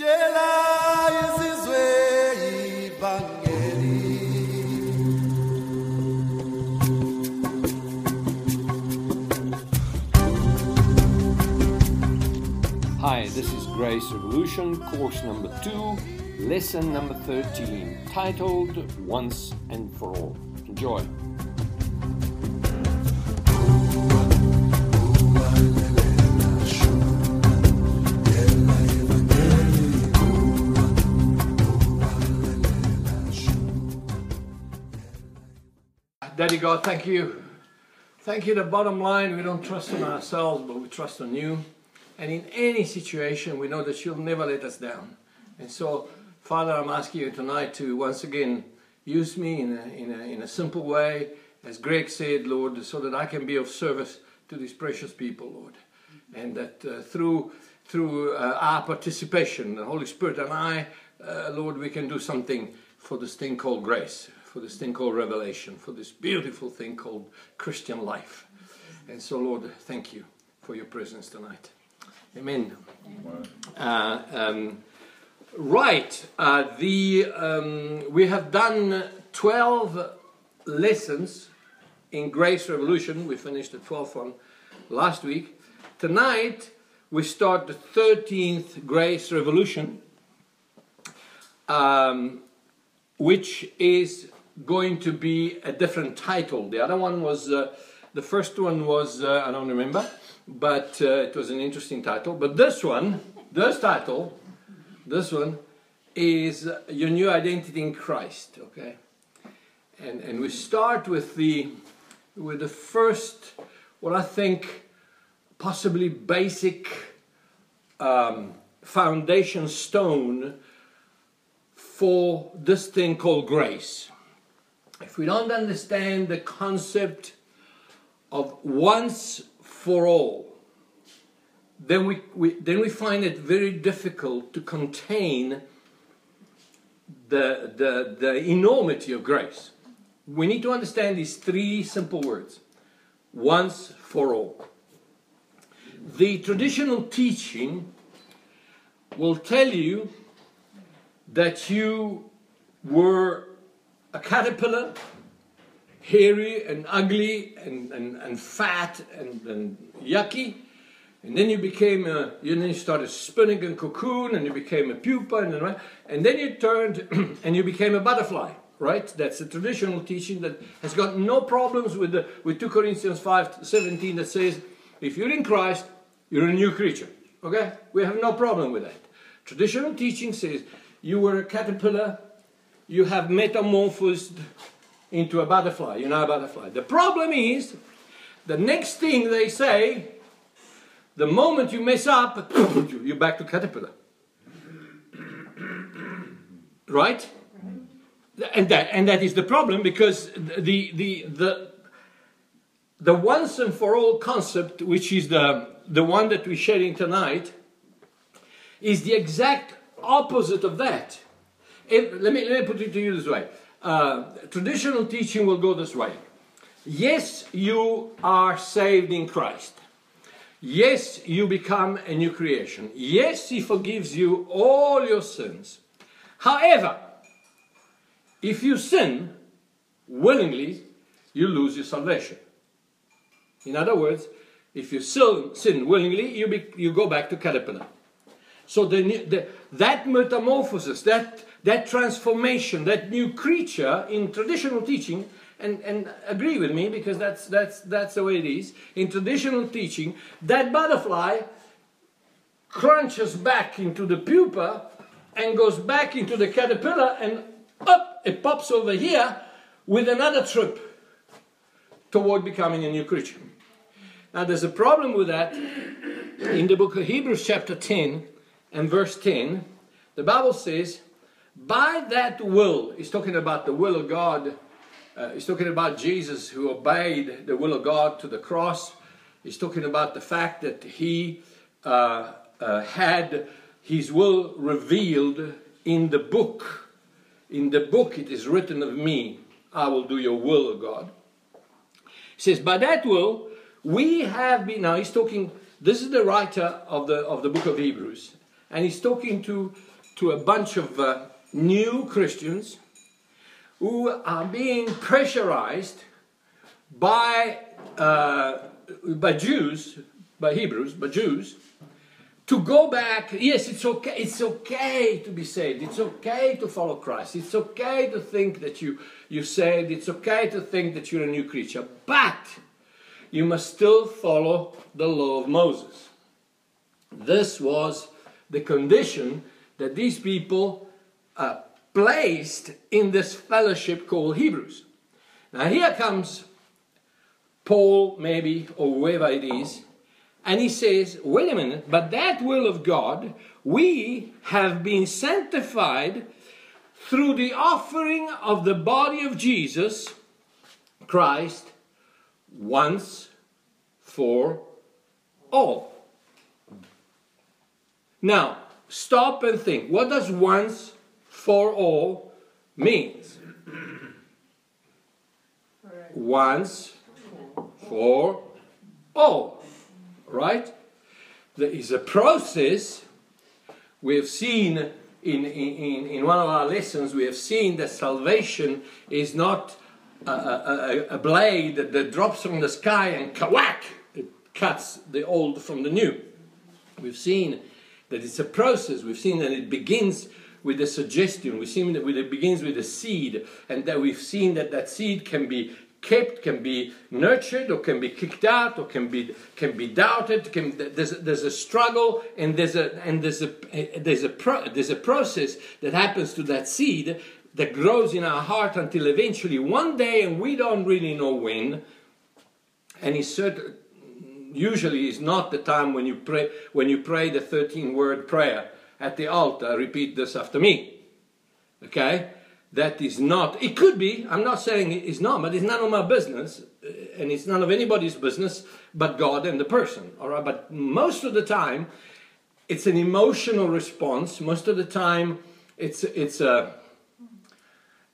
Hi, this is Grace Revolution, course number two, lesson number 13, titled Once and for All. Enjoy. Daddy God, thank you. Thank you. The bottom line, we don't trust in ourselves, but we trust on you. And in any situation, we know that you'll never let us down. And so, Father, I'm asking you tonight to once again use me in a, in a, in a simple way, as Greg said, Lord, so that I can be of service to these precious people, Lord. And that uh, through, through uh, our participation, the Holy Spirit and I, uh, Lord, we can do something for this thing called grace, for this thing called revelation, for this beautiful thing called Christian life. And so, Lord, thank you for your presence tonight. Amen. Uh, um, right, uh, the um, we have done twelve lessons in Grace Revolution. We finished the twelfth one last week. Tonight we start the thirteenth Grace Revolution, um, which is going to be a different title. The other one was uh, the first one was uh, I don't remember but uh, it was an interesting title. But this one, this title, this one is uh, your new identity in Christ. Okay, and and we start with the with the first, what I think possibly basic um, foundation stone for this thing called grace. If we don't understand the concept of once for all, then we, we, then we find it very difficult to contain the, the, the enormity of grace. We need to understand these three simple words once for all. The traditional teaching will tell you that you were a caterpillar hairy and ugly and, and, and fat and, and yucky. And then you became a, you then you started spinning a cocoon and you became a pupa and then, and then you turned and you became a butterfly, right? That's the traditional teaching that has got no problems with the, with 2 Corinthians 5, 17 that says, if you're in Christ, you're a new creature, okay? We have no problem with that. Traditional teaching says, you were a caterpillar, you have metamorphosed into a butterfly. You're not a butterfly. The problem is, the next thing they say, the moment you mess up, you're back to caterpillar. Right? And that, and that is the problem because the, the, the, the once and for all concept, which is the, the one that we're sharing tonight, is the exact opposite of that. If, let, me, let me put it to you this way uh, traditional teaching will go this way. Yes, you are saved in Christ. Yes, you become a new creation. Yes, He forgives you all your sins. However, if you sin willingly, you lose your salvation. In other words, if you sin, willingly, you, be, you go back to caterpillar. So the, the, that metamorphosis, that that transformation, that new creature in traditional teaching, and, and agree with me because that's, that's, that's the way it is. In traditional teaching, that butterfly crunches back into the pupa and goes back into the caterpillar and up it pops over here with another trip toward becoming a new creature. Now there's a problem with that. In the book of Hebrews chapter 10 and verse 10, the Bible says, by that will, he's talking about the will of God. Uh, he's talking about Jesus who obeyed the will of God to the cross. He's talking about the fact that he uh, uh, had his will revealed in the book. In the book it is written of me, I will do your will, O God. He says, by that will, we have been, now he's talking, this is the writer of the, of the book of Hebrews. and he's talking to, to a bunch of uh, new Christians who are being pressurized by, uh, by Jews, by Hebrews, by Jews, to go back. Yes, it's okay. It's okay to be saved. It's okay to follow Christ. It's okay to think that you you saved. It's okay to think that you're a new creature. But you must still follow the law of Moses. This was the condition that these people uh, placed in this fellowship called Hebrews. Now, here comes Paul, maybe, or whoever it is, and he says, wait a minute, but that will of God, we have been sanctified through the offering of the body of Jesus Christ once for all. Now, stop and think. What does once for all means? Once for all. Right? There is a process we have seen in, in, in one of our lessons, we have seen that salvation is not a, a, a, blade that drops from the sky and whack, it cuts the old from the new. We've seen that it's a process. We've seen that it begins with a suggestion. We've seen that it begins with a seed, and that we've seen that that seed can be kept, can be nurtured, or can be kicked out, or can be can be doubted. Can, there's there's a struggle, and there's a and there's a there's a pro, there's a process that happens to that seed that grows in our heart until eventually one day, and we don't really know when. And it's certain usually is not the time when you pray when you pray the 13 word prayer at the altar repeat this after me okay that is not it could be i'm not saying it's not but it's none of my business uh, and it's none of anybody's business but god and the person all right but most of the time it's an emotional response most of the time it's it's a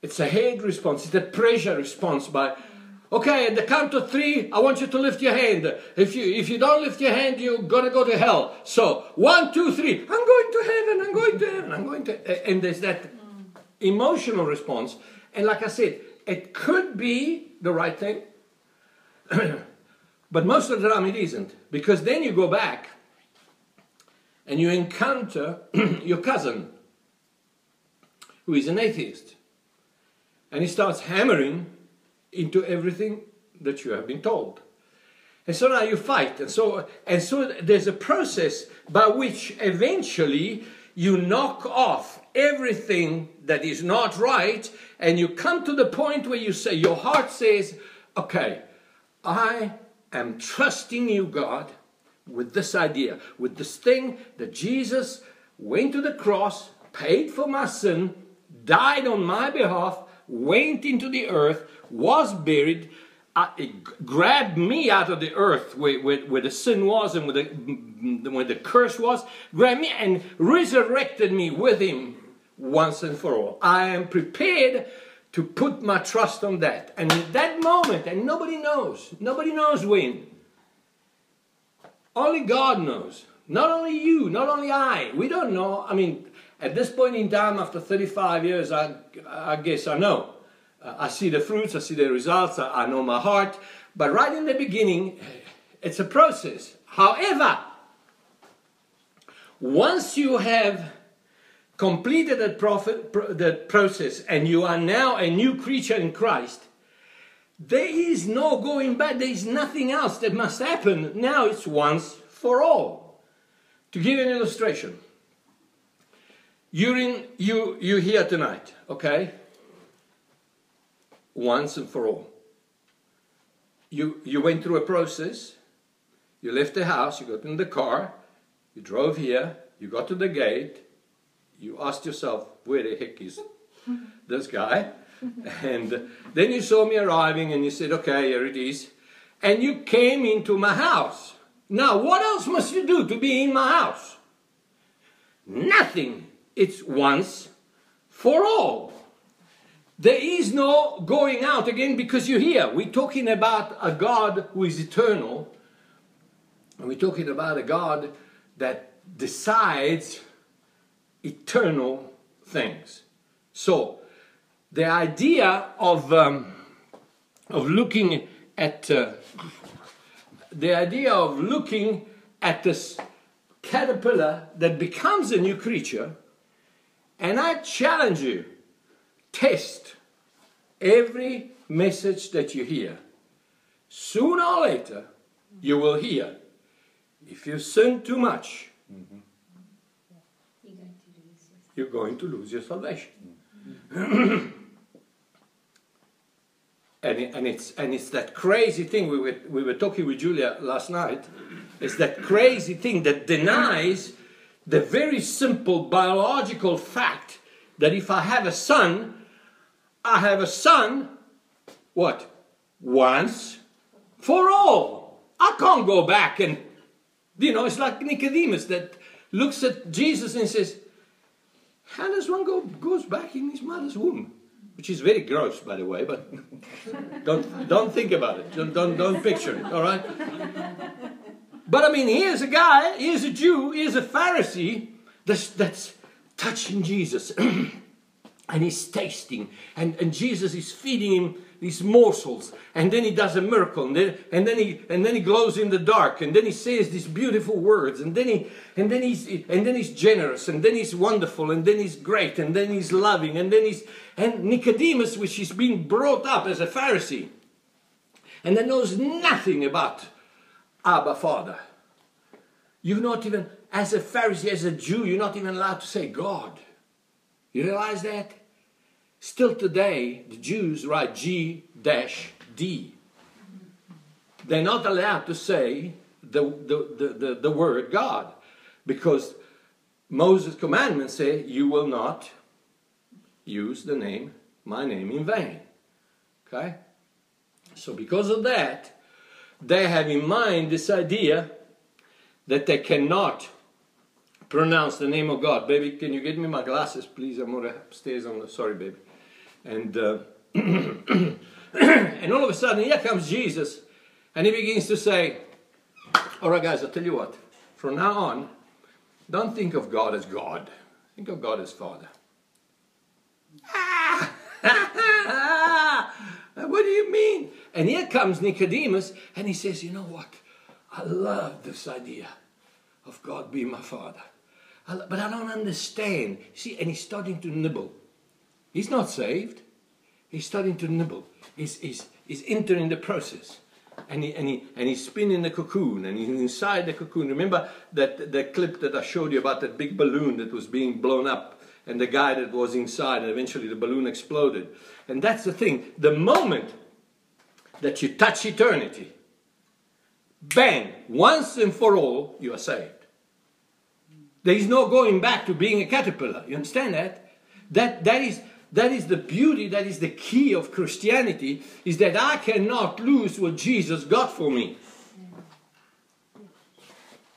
it's a hate response it's a pressure response by Okay, at the count of three, I want you to lift your hand. If you if you don't lift your hand, you're gonna go to hell. So one, two, three. I'm going to heaven. I'm going to heaven. I'm going to. And there's that emotional response. And like I said, it could be the right thing, but most of the time it isn't, because then you go back and you encounter your cousin, who is an atheist, and he starts hammering into everything that you have been told. And so now you fight. And so, and so there's a process by which eventually you knock off everything that is not right and you come to the point where you say, your heart says, okay, I am trusting you, God, with this idea, with this thing that Jesus went to the cross, paid for my sin, died on my behalf, went into the earth, was buried, uh, grabbed me out of the earth where, where, where, the sin was and where the, where the curse was, grabbed me and resurrected me with him once and for all. I am prepared to put my trust on that. And in that moment, and nobody knows, nobody knows when. Only God knows. Not only you, not only I. We don't know. I mean, at this point in time, after 35 years, I, I guess I know. I see the fruits, I see the results, I, I know my heart. But right in the beginning, it's a process. However, once you have completed that, profit, that process and you are now a new creature in Christ, there is no going back. There is nothing else that must happen. Now it's once for all. To give an illustration, you're in you you here tonight, okay? Once and for all. You, you went through a process, you left the house, you got in the car, you drove here, you got to the gate, you asked yourself, where the heck is this guy? and then you saw me arriving and you said, okay, here it is. And you came into my house. Now, what else must you do to be in my house? Nothing. It's once for all. There is no going out again because you're here. We're talking about a God who is eternal. And we're talking about a God that decides eternal things. So, the idea of, um, of looking at uh, the idea of looking at this caterpillar that becomes a new creature, and I challenge you test every message that you hear. Sooner or later, you will hear if you sin too much, you're going to lose your salvation. and, it, and, it's, and it's that crazy thing we were, we were talking with Julia last night. It's that crazy thing that denies the very simple biological fact that if I have a son, I have a son, what? Once for all. I can't go back and, you know, it's like Nicodemus that looks at Jesus and says, How does one go goes back in his mother's womb? Which is very gross, by the way, but don't don't think about it. Don't don't, don't picture it, all right? But I mean, here's a guy, here's a Jew, here's a Pharisee that's, that's touching Jesus. and he's tasting, and, and Jesus is feeding him these morsels, and then he does a miracle, and then, and then he and then he glows in the dark, and then he says these beautiful words, and then he and then he's and then he's generous, and then he's wonderful, and then he's great, and then he's loving, and then he's and Nicodemus, which is being brought up as a Pharisee, and that knows nothing about Abba Father. You're not even, as a Pharisee, as a Jew, you're not even allowed to say God. You realize that? Still today, the Jews write G dash D. They're not allowed to say the, the, the, the, the word God because Moses' commandments say you will not use the name, my name in vain. Okay? So because of that, they have in mind this idea that they cannot pronounce the name of God. Baby, can you get me my glasses, please? I'm upstairs on the. Sorry, baby. And uh, and all of a sudden, here comes Jesus, and he begins to say, "All right, guys, I'll tell you what. From now on, don't think of God as God. Think of God as Father." what do you mean? And here comes Nicodemus, and he says, You know what? I love this idea of God being my Father. But I don't understand. See, and he's starting to nibble. He's not saved. He's starting to nibble. He's, he's, he's entering the process. And, he, and, he, and he's spinning the cocoon and he's inside the cocoon. Remember that the clip that I showed you about that big balloon that was being blown up and the guy that was inside and eventually the balloon exploded. And that's the thing. The moment that you touch eternity, bang, once and for all, you are saved. There is no going back to being a caterpillar. You understand that? That, that, is, that is the beauty, that is the key of Christianity, is that I cannot lose what Jesus got for me.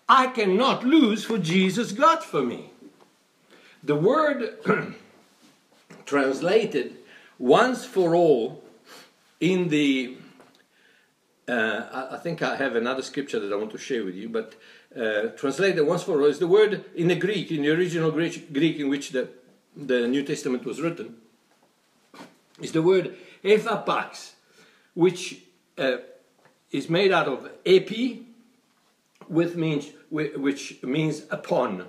I cannot lose what Jesus got for me. The word translated once for all in the uh, I, think I have another scripture that I want to share with you, but uh, translated once for all is the word in the Greek, in the original Greek, in which the, the New Testament was written, is the word ephapax, which uh, is made out of epi, with means, which means upon,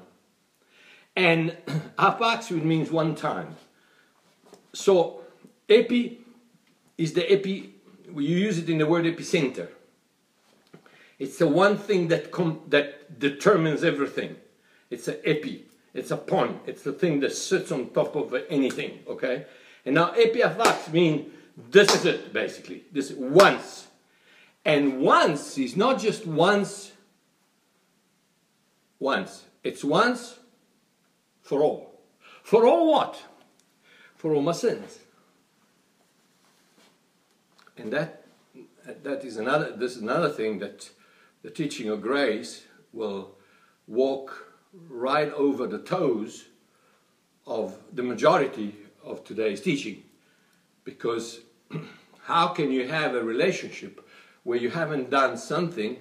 and apax, which means one time. So epi is the epi you use it in the word epicenter. It's the one thing that that determines everything. It's an epi. It's a pon. It's the thing that sits on top of anything. Okay. And now ephapax means this is it basically. This once, and once is not just once. Once. It's once for all. For all what? For all my sins. And that, that is another, this is another thing that the teaching of grace will walk right over the toes of the majority of today's teaching. Because how can you have a relationship where you haven't done something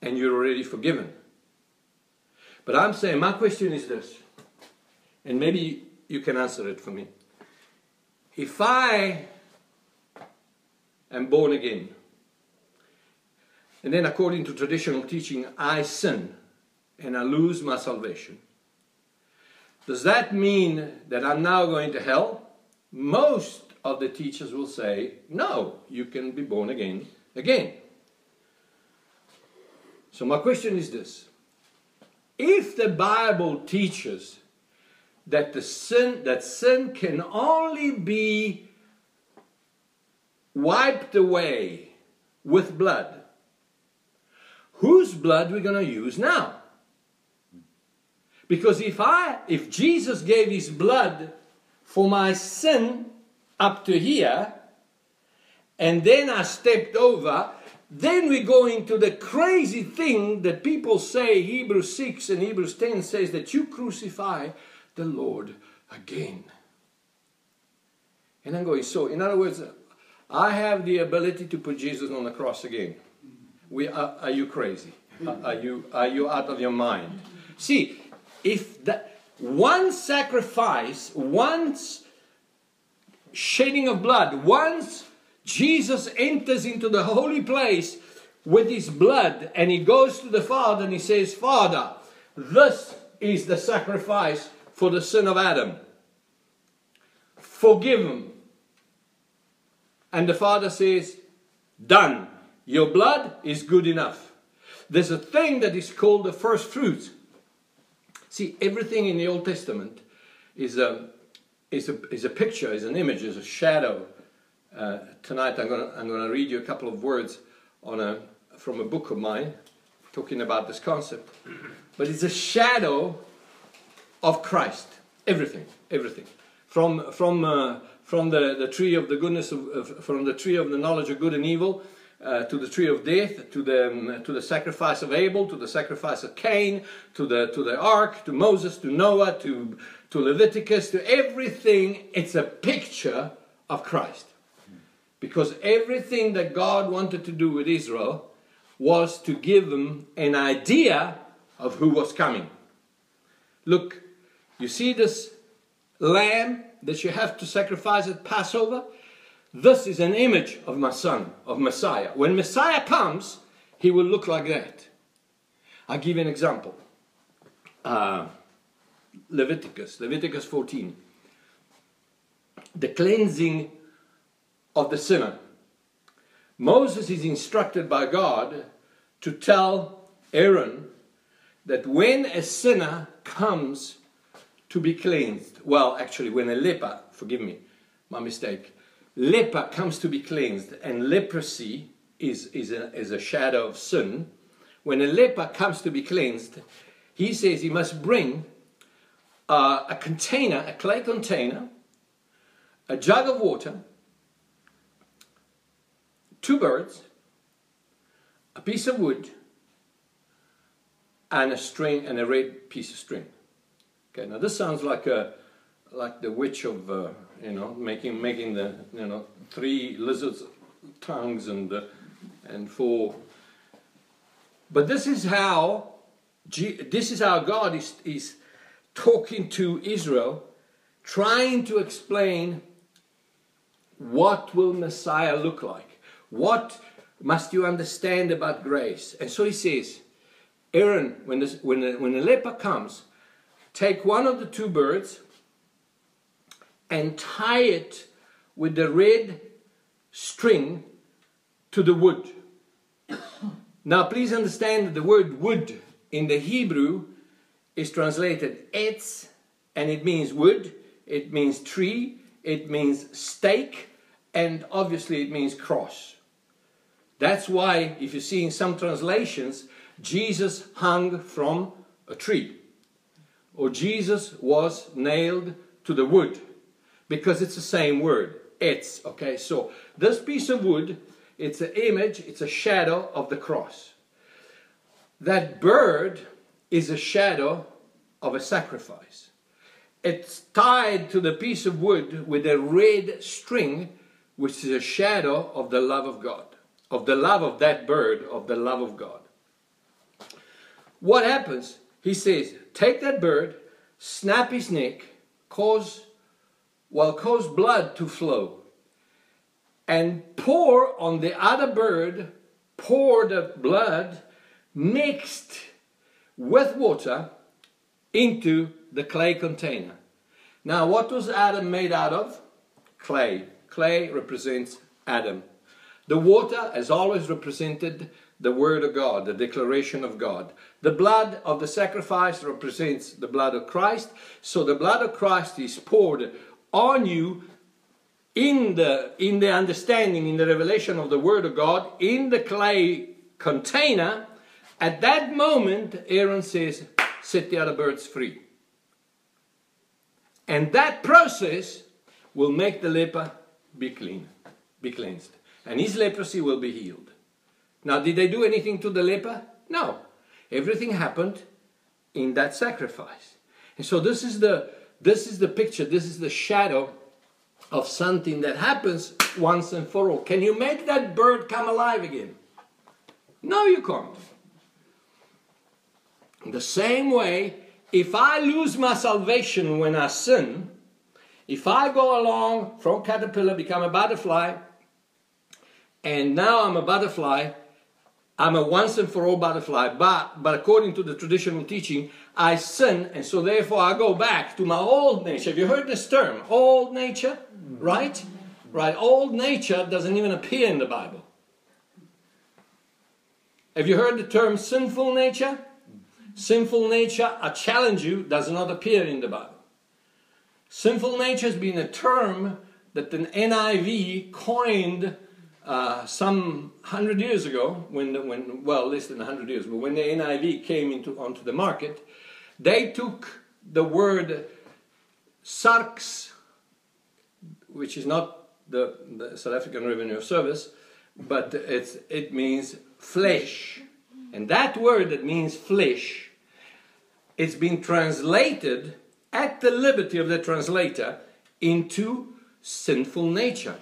and you're already forgiven? But I'm saying my question is this, and maybe you can answer it for me. If I am born again, and then according to traditional teaching, I sin and I lose my salvation, does that mean that I'm now going to hell? Most of the teachers will say, no, you can be born again again. So my question is this. If the Bible teaches that the sin that sin can only be wiped away with blood, whose blood we're going to use now? Because if I if Jesus gave his blood for my sin up to here and then I stepped over then we go into the crazy thing that people say, Hebrews 6 and Hebrews 10 says that you crucify the Lord again. And I'm going, so in other words, I have the ability to put Jesus on the cross again. We, are, are you crazy? Are you, are you out of your mind? See, if that one sacrifice, once shedding of blood, once Jesus enters into the holy place with his blood and he goes to the Father and he says, Father, this is the sacrifice for the sin of Adam. Forgive him. And the Father says, Done. Your blood is good enough. There's a thing that is called the first fruits. See, everything in the Old Testament is a, is a, is a picture, is an image, is a shadow uh, tonight I'm going I'm to read you a couple of words on a, from a book of mine talking about this concept. But it's a shadow of Christ. Everything, everything. From, from, uh, from the, the tree of the goodness of, of, from the tree of the knowledge of good and evil uh, to the tree of death, to the, um, to the sacrifice of Abel, to the sacrifice of Cain, to the, to the ark, to Moses, to Noah, to, to Leviticus, to everything. It's a picture of Christ. Because everything that God wanted to do with Israel was to give them an idea of who was coming. Look, you see this lamb that you have to sacrifice at Passover? This is an image of my son, of Messiah. When Messiah comes, he will look like that. I'll give you an example. Uh, Leviticus, Leviticus 14. The cleansing of the sinner. Moses is instructed by God to tell Aaron that when a sinner comes to be cleansed, well, actually, when a leper, forgive me, my mistake, leper comes to be cleansed, and leprosy is, is, a, is a shadow of sin. When a leper comes to be cleansed, he says he must bring uh, a container, a clay container, a jug of water, two birds, a piece of wood, and a string and a red piece of string. Okay, now this sounds like a like the witch of uh, you know making making the you know three lizards tongues and uh, and four. But this is how this is how God is is talking to Israel, trying to explain what will Messiah look like. What must you understand about grace? And so he says, Aaron, when, this, when, the, when the leper comes, take one of the two birds and tie it with the red string to the wood. now, please understand that the word wood in the Hebrew is translated etz, and it means wood, it means tree, it means stake, and obviously it means cross. That's why, if you see in some translations, Jesus hung from a tree, or Jesus was nailed to the wood, because it's the same word. It's okay. So this piece of wood, it's an image, it's a shadow of the cross. That bird is a shadow of a sacrifice. It's tied to the piece of wood with a red string, which is a shadow of the love of God of the love of that bird, of the love of God. What happens he says, take that bird, snap his neck, cause, well, cause blood to flow, and pour on the other bird, pour the blood mixed with water into the clay container. Now, what was Adam made out of? Clay. Clay represents Adam. The water has always represented the Word of God, the declaration of God. The blood of the sacrifice represents the blood of Christ. So the blood of Christ is poured on you in the, in the understanding, in the revelation of the Word of God, in the clay container. At that moment, Aaron says, Set the other birds free. And that process will make the leper be clean, be cleansed. And his leprosy will be healed. Now, did they do anything to the leper? No. Everything happened in that sacrifice. And so this is the this is the picture, this is the shadow of something that happens once and for all. Can you make that bird come alive again? No, you can't. The same way, if I lose my salvation when I sin, if I go along from caterpillar, become a butterfly, and now I'm a butterfly, I'm a once and for all butterfly, but, but according to the traditional teaching, I sin, and so therefore I go back to my old nature. Have you heard this term? Old nature? Right? Right. Old nature doesn't even appear in the Bible. Have you heard the term sinful nature? Sinful nature, I challenge you, does not appear in the Bible. Sinful nature has been a term that the NIV coined uh, some hundred years ago, when, when well, less than hundred years, but when the NIV came into onto the market, they took the word sarx, which is not the, the South African Revenue of Service, but it's, it means flesh. And that word that means flesh, it's been translated at the liberty of the translator into sinful nature.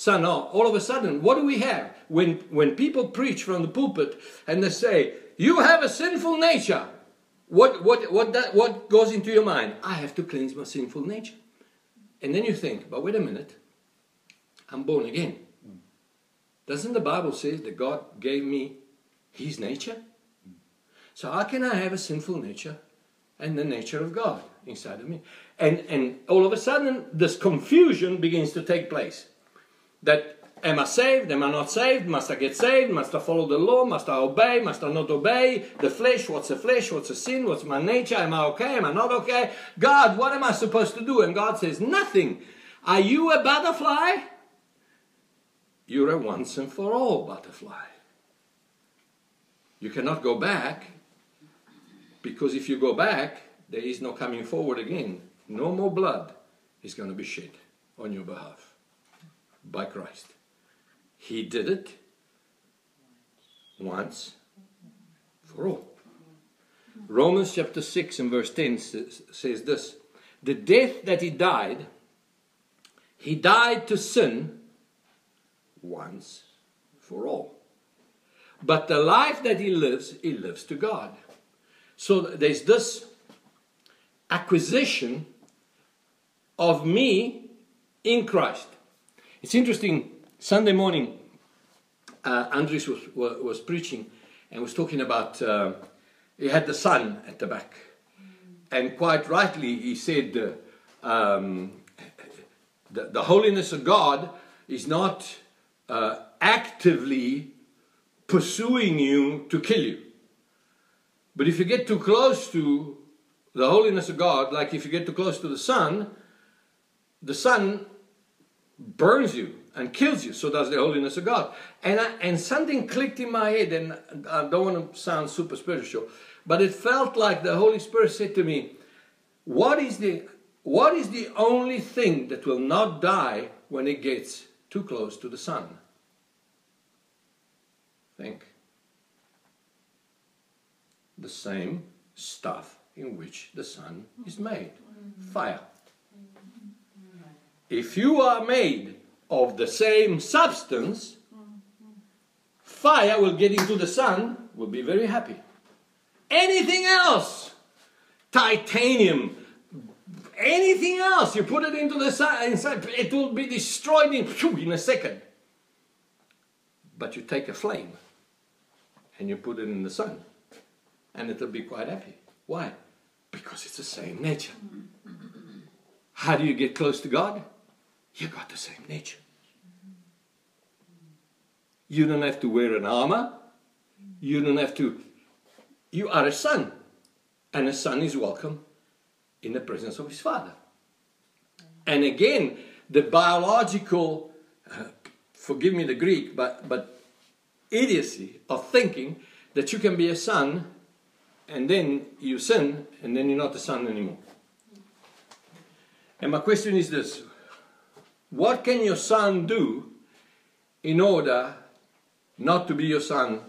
So now, all of a sudden, what do we have? When, when people preach from the pulpit and they say, You have a sinful nature, what, what, what, that, what goes into your mind? I have to cleanse my sinful nature. And then you think, But wait a minute, I'm born again. Doesn't the Bible say that God gave me His nature? So how can I have a sinful nature and the nature of God inside of me? And, and all of a sudden, this confusion begins to take place that am I saved? Am I not saved? Must I get saved? Must I follow the law? Must I obey? Must I not obey? The flesh, what's the flesh? What's the sin? What's my nature? Am I okay? Am I not okay? God, what am I supposed to do? And God says, Nothing. Are you a butterfly? You're a once and for all butterfly. You cannot go back because if you go back, there is no coming forward again. No more blood is going to be shed on your behalf by Christ. He did it once for all. Romans chapter 6 and verse 10 says this The death that he died, he died to sin once for all. But the life that he lives, he lives to God. So there's this acquisition of me in Christ. It's interesting, Sunday morning, uh, Andres was, was, was, preaching and was talking about, uh, he had the sun at the back. And quite rightly, he said, uh, um, the, the, holiness of God is not uh, actively pursuing you to kill you. But if you get too close to the holiness of God, like if you get too close to the sun, the sun burns you and kills you. So does the holiness of God. And, I, and something clicked in my head, and I don't want to sound super spiritual, but it felt like the Holy Spirit said to me, what is the, what is the only thing that will not die when it gets too close to the sun? Think. The same stuff in which the sun is made. Fire. If you are made of the same substance, fire will get into the sun, will be very happy. anything else, titanium, anything else, you put it into the sun, inside, it will be destroyed in, in a second. But you take a flame and you put it in the sun, and it'll be quite happy. Why? Because it's the same nature. How do you get close to God? You got the same nature. You don't have to wear an armor. You don't have to. You are a son. And a son is welcome in the presence of his father. And again, the biological, uh, forgive me the Greek, but, but idiocy of thinking that you can be a son and then you sin and then you're not a son anymore. And my question is this What can your son do in order not to be your son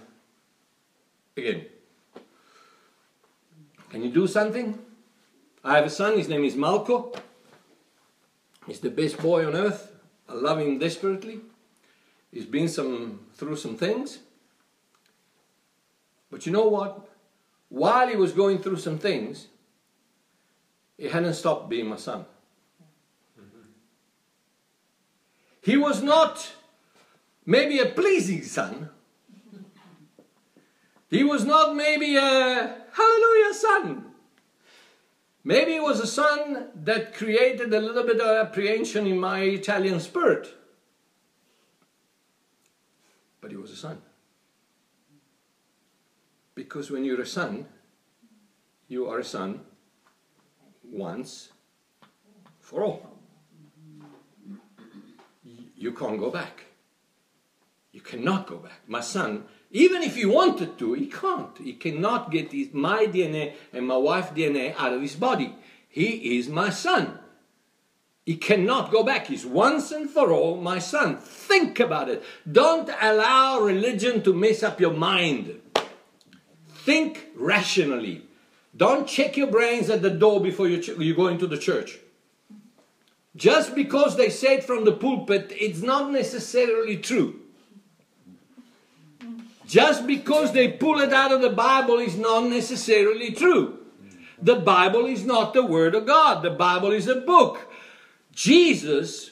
again? Can you do something? I have a son, his name is Malco. He's the best boy on earth. I love him desperately. He's been some, through some things. But you know what? While he was going through some things, he hadn't stopped being my son. He was not maybe a pleasing son. He was not maybe a hallelujah son. Maybe it was a son that created a little bit of apprehension in my Italian spirit. But he was a son. Because when you're a son, you are a son once for all. You can't go back. You cannot go back. My son even if he wanted to, he can't. He cannot get his, my DNA and my wife's DNA out of his body. He is my son. He cannot go back. He's once and for all my son. Think about it. Don't allow religion to mess up your mind. Think rationally. Don't check your brains at the door before you, ch- you go into the church. Just because they say it from the pulpit, it's not necessarily true. Just because they pull it out of the Bible is not necessarily true. The Bible is not the Word of God, the Bible is a book. Jesus,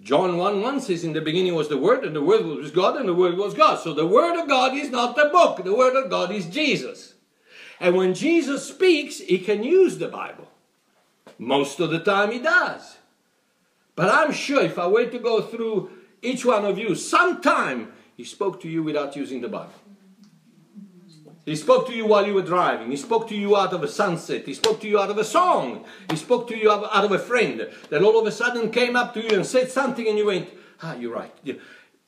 John 1 1 says, In the beginning was the Word, and the Word was God, and the Word was God. So the Word of God is not the book, the Word of God is Jesus. And when Jesus speaks, he can use the Bible. Most of the time he does. But I'm sure if I were to go through each one of you, sometime he spoke to you without using the Bible. He spoke to you while you were driving. He spoke to you out of a sunset. He spoke to you out of a song. He spoke to you out of a friend that all of a sudden came up to you and said something, and you went, Ah, you're right.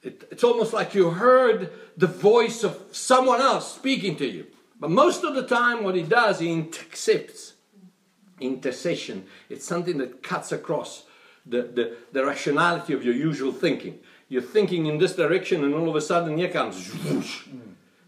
it's almost like you heard the voice of someone else speaking to you. But most of the time, what he does, he intercepts intercession. It's something that cuts across the, the, the rationality of your usual thinking you're thinking in this direction, and all of a sudden here comes whoosh,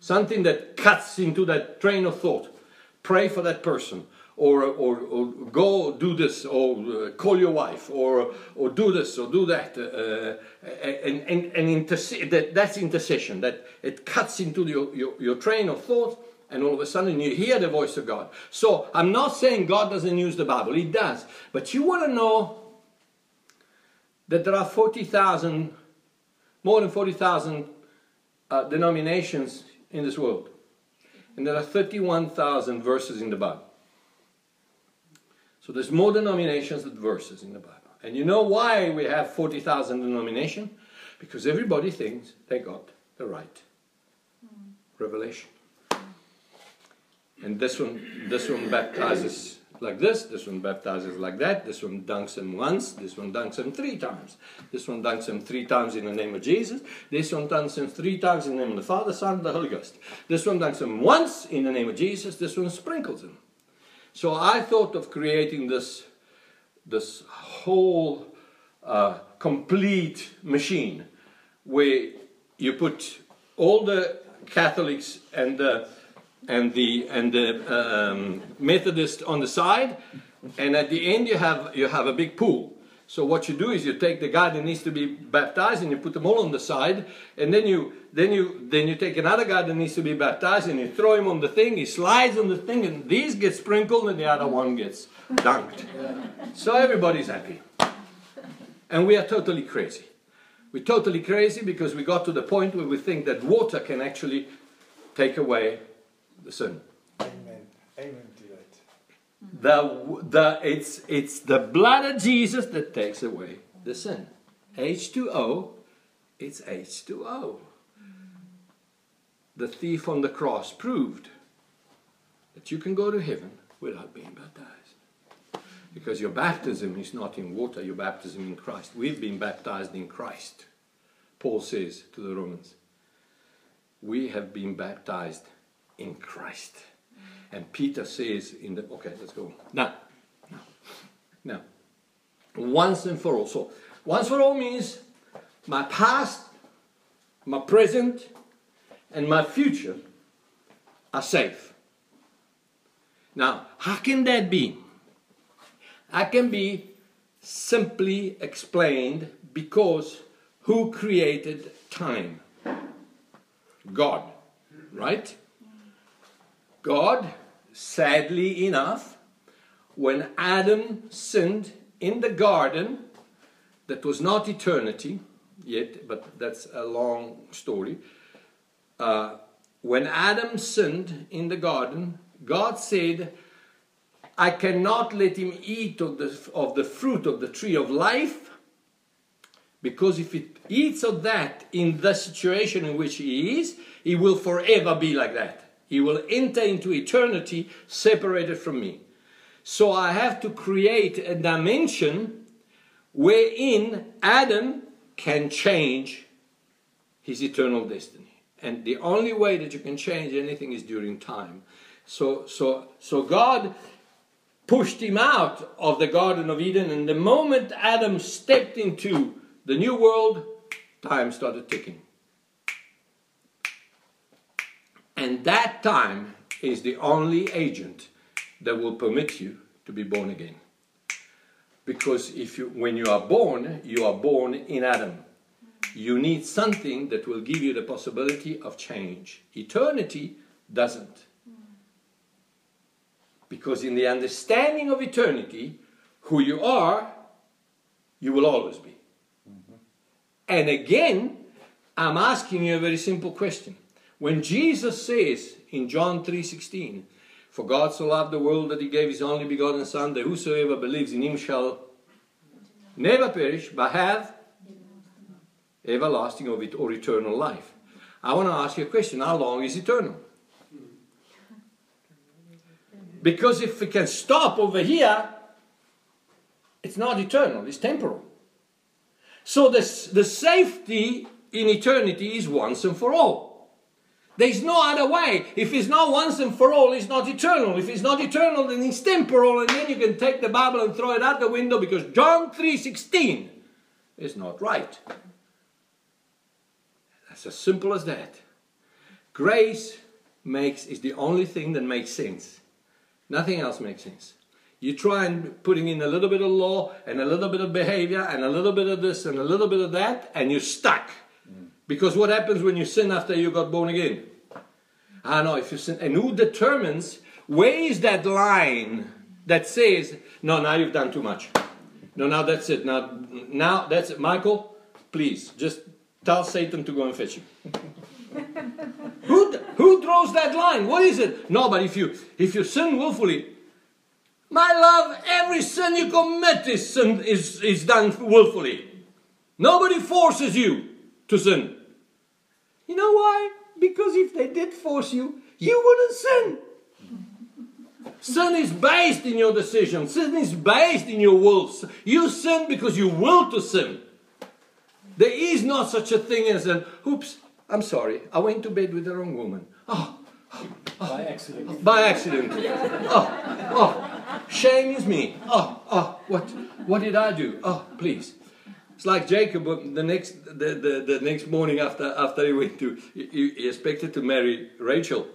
something that cuts into that train of thought. Pray for that person, or, or, or go do this, or uh, call your wife, or, or do this, or do that. Uh, and and, and interse- that, that's intercession, that it cuts into your, your, your train of thought and all of a sudden you hear the voice of God. So I'm not saying God doesn't use the Bible, He does. But you want to know that there are 40,000 more than 40,000 uh, denominations in this world. And there are 31,000 verses in the Bible. So there's more denominations than verses in the Bible. And you know why we have 40,000 denominations? Because everybody thinks they got the right revelation. And this one, this one baptizes like this, this one baptizes like that, this one dunks him once, this one dunks him three times. This one dunks him three times in the name of Jesus, this one dunks him three times in the name of the Father, Son, and the Holy Ghost. This one dunks him once in the name of Jesus, this one sprinkles him. So I thought of creating this, this whole uh, complete machine where you put all the Catholics and the and the and the um, Methodist on the side, and at the end you have you have a big pool. So what you do is you take the guy that needs to be baptized and you put them all on the side, and then you then you then you take another guy that needs to be baptized and you throw him on the thing. He slides on the thing, and these get sprinkled, and the other one gets dunked. So everybody's happy, and we are totally crazy. We're totally crazy because we got to the point where we think that water can actually take away the sin. Amen. Amen to that. The, the, it's, it's the blood of Jesus that takes away the sin. H2O, it's H2O. The thief on the cross proved that you can go to heaven without being baptized. Because your baptism is not in water, your baptism in Christ. We've been baptized in Christ. Paul says to the Romans, We have been baptized in Christ. And Peter says in the okay, let's go. Now, now, now. Once and for all. So once for all means my past, my present, and my future are safe. Now, how can that be? That can be simply explained because who created time? God, right? God, sadly enough, when Adam sinned in the garden, that was not eternity yet, but that's a long story. Uh, when Adam sinned in the garden, God said, I cannot let him eat of the, of the fruit of the tree of life, because if he eats of that in the situation in which he is, he will forever be like that. He will enter into eternity separated from me. So I have to create a dimension wherein Adam can change his eternal destiny. And the only way that you can change anything is during time. So, so, so God pushed him out of the Garden of Eden, and the moment Adam stepped into the new world, time started ticking. And that time is the only agent that will permit you to be born again. Because if you, when you are born, you are born in Adam. You need something that will give you the possibility of change. Eternity doesn't. Because in the understanding of eternity, who you are, you will always be. Mm-hmm. And again, I'm asking you a very simple question. When Jesus says in John 3:16, "For God so loved the world that he gave his only begotten son that whosoever believes in him shall never perish but have everlasting or or eternal life." I want to ask you a question, how long is eternal? Because if we can stop over here, it's not eternal, it's temporal. So the, the safety in eternity is once and for all. There's no other way. If it's not once and for all, it's not eternal. If it's not eternal, then it's temporal, and then you can take the Bible and throw it out the window because John 3.16 is not right. That's as simple as that. Grace makes is the only thing that makes sense. Nothing else makes sense. You try and putting in a little bit of law and a little bit of behavior and a little bit of this and a little bit of that, and you're stuck. Because what happens when you sin after you got born again? Ah, I know if you sin, and who determines where is that line that says, no, now you've done too much. No, now that's it. Now, now that's it. Michael, please just tell Satan to go and fetch you. who who draws that line? What is it? No, but if you if you sin willfully, my love, every sin you commit is sin is, is done willfully. Nobody forces you to sin. You know why? Because if they did force you, you wouldn't sin. Sin is based in your decision. Sin is based in your will. You sin because you will to sin. There is not such a thing as an oops, I'm sorry, I went to bed with the wrong woman. Oh, oh By accident. Oh, by accident. Oh, oh, shame is me. Oh, oh, what, what did I do? Oh, please. It's like Jacob. The next, the, the, the next morning after after he went to, he, he expected to marry Rachel.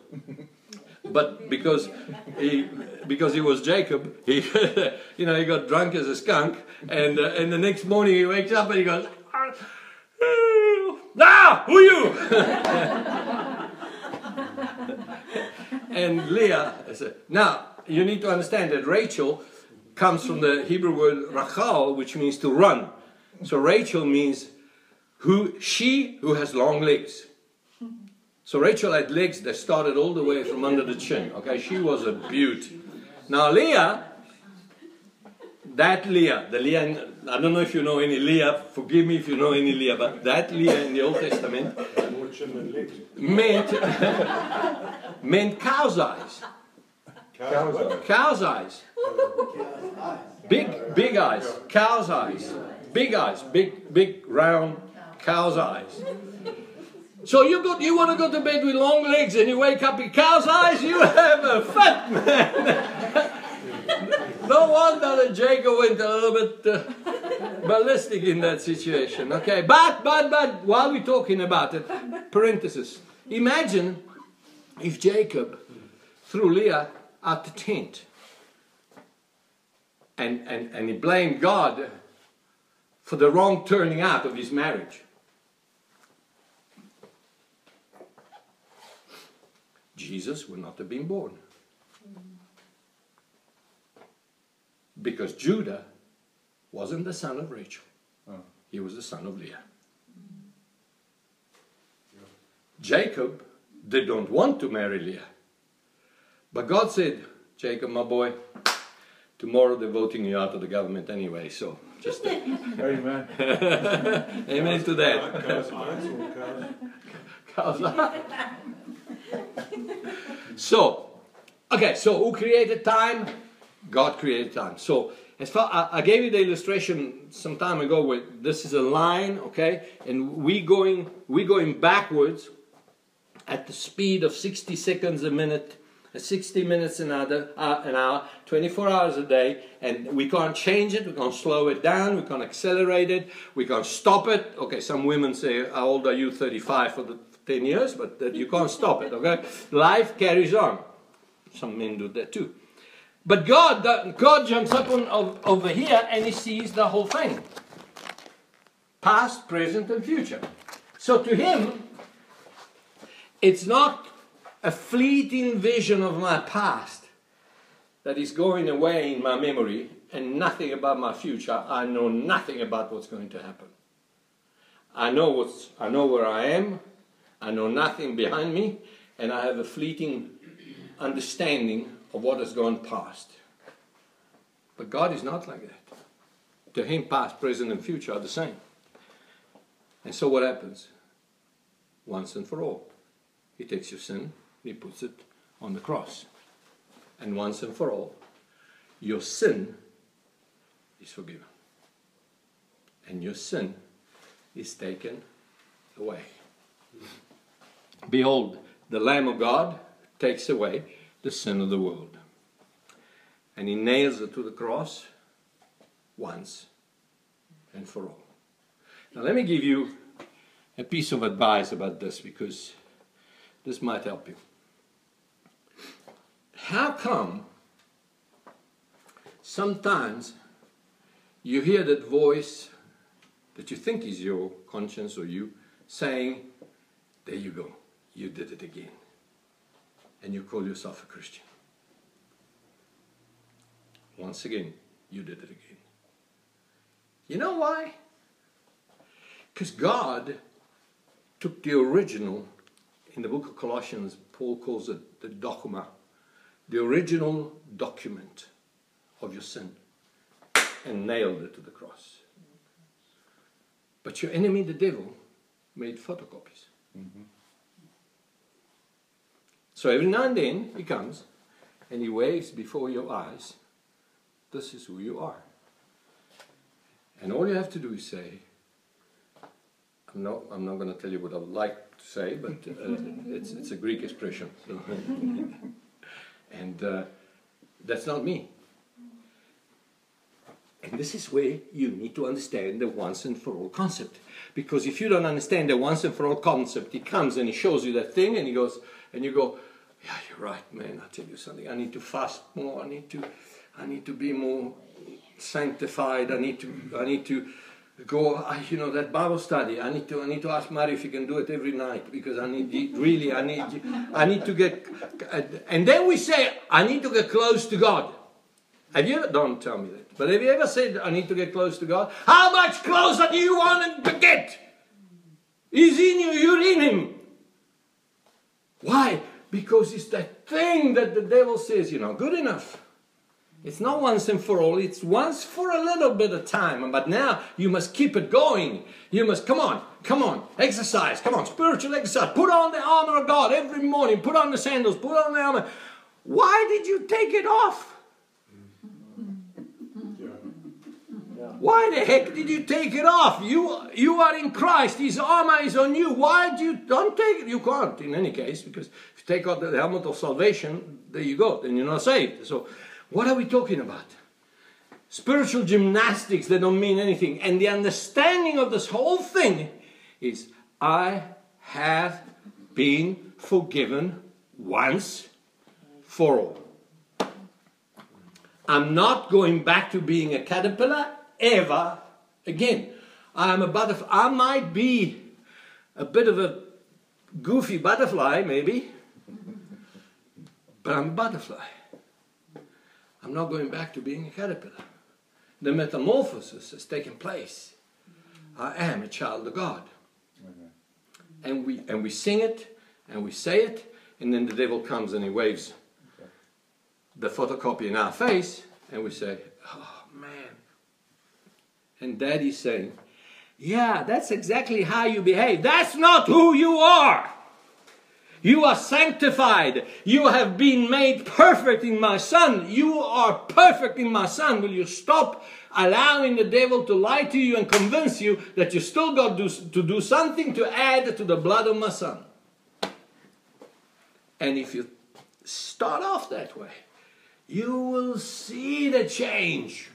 but because he because he was Jacob, he you know he got drunk as a skunk, and uh, and the next morning he wakes up and he goes, "Ah, who you?" and Leah said, "Now you need to understand that Rachel comes from the Hebrew word rachal, which means to run. So Rachel means who she who has long legs." So Rachel had legs that started all the way from under the chin. Okay, she was a beaut. Now Leah, that Leah, the Leah, in, I don't know if you know any Leah. Forgive me if you know any Leah, but that Leah in the Old Testament meant meant cow's eyes. Cow's eyes. Big, big eyes. Cow's eyes. Big eyes. Big, big, round cow's eyes. So you go, you want to go to bed with long legs and you wake up with cow's eyes? You have a fat man. no wonder that Jacob went a little bit uh, ballistic in that situation. Okay, but but but while we're talking about it, parenthesis. Imagine if Jacob threw Leah out the tent and, and, and he blamed God for the wrong turning out of his marriage. Jesus would not have been born. Because Judah wasn't the son of Rachel, oh. he was the son of Leah. Jacob they don't want to marry Leah. But God said, Jacob, my boy, tomorrow they're voting you out of the government anyway, so just Amen. amen to that. Cow's cow's? Cow's so, okay, so who created time? God created time. So, as far I, I gave you the illustration some time ago where this is a line, okay, and we going we going backwards at the speed of 60 seconds a minute, 60 minutes an hour, uh, an hour, 24 hours a day, and we can't change it, we can't slow it down, we can't accelerate it, we can't stop it. Okay, some women say, How old are you? 35 for the 10 years, but uh, you can't stop it, okay? Life carries on. Some men do that too. But God, God jumps up on, ov- over here and he sees the whole thing past, present, and future. So to him, it's not a fleeting vision of my past that is going away in my memory and nothing about my future. I know nothing about what's going to happen. I know what's I know where I am, I know nothing behind me, and I have a fleeting understanding of what has gone past. But God is not like that. To him past, present and future are the same. And so what happens? Once and for all. He takes your sin, he puts it on the cross. And once and for all, your sin is forgiven. And your sin is taken away. Behold, the Lamb of God takes away the sin of the world. And he nails it to the cross once and for all. Now, let me give you a piece of advice about this because this might help you. How come sometimes you hear that voice that you think is your conscience or you saying, There you go, you did it again? And you call yourself a Christian. Once again, you did it again. You know why? Because God took the original, in the book of Colossians, Paul calls it the dogma, the original document of your sin, and nailed it to the cross. But your enemy, the devil, made photocopies. So every now and then he comes and he waves before your eyes, This is who you are. And all you have to do is say, I'm not, I'm not going to tell you what I would like to say, but uh, it's, it's a Greek expression. So and uh, that's not me. And this is where you need to understand the once and for all concept. Because if you don't understand the once and for all concept, he comes and he shows you that thing and he goes, and you go, Yeah, you're right, man. I tell you something. I need to fast more. I need to, I need to be more sanctified. I need to, I need to go. I, you know that Bible study. I need to, I need to ask Mary if he can do it every night because I need really. I need, I need to get. And then we say, I need to get close to God. Have you ever? Don't tell me that. But have you ever said, I need to get close to God? How much closer do you want to get? He's in you. You're in him. Why? Because it's that thing that the devil says, you know, good enough. It's not once and for all, it's once for a little bit of time. But now you must keep it going. You must, come on, come on, exercise, come on, spiritual exercise. Put on the armor of God every morning, put on the sandals, put on the armor. Why did you take it off? Why the heck did you take it off? You you are in Christ. His armor is on you. Why do you don't take it? You can't in any case because if you take out the helmet of salvation, there you go. Then you're not saved. So what are we talking about? Spiritual gymnastics that don't mean anything. And the understanding of this whole thing is I have been forgiven once for all. I'm not going back to being a caterpillar ever again. I'm a butterfly. I might be a bit of a goofy butterfly, maybe, but I'm a butterfly. I'm not going back to being a caterpillar. The metamorphosis has taken place. I am a child of God. And we, and we sing it, and we say it, and then the devil comes and he waves the photocopy in our face, and we say, Oh man. And daddy's saying, Yeah, that's exactly how you behave. That's not who you are. You are sanctified. You have been made perfect in my Son. You are perfect in my Son. Will you stop allowing the devil to lie to you and convince you that you still got to, do something to add to the blood of my Son? And if you start off that way, you will see the change.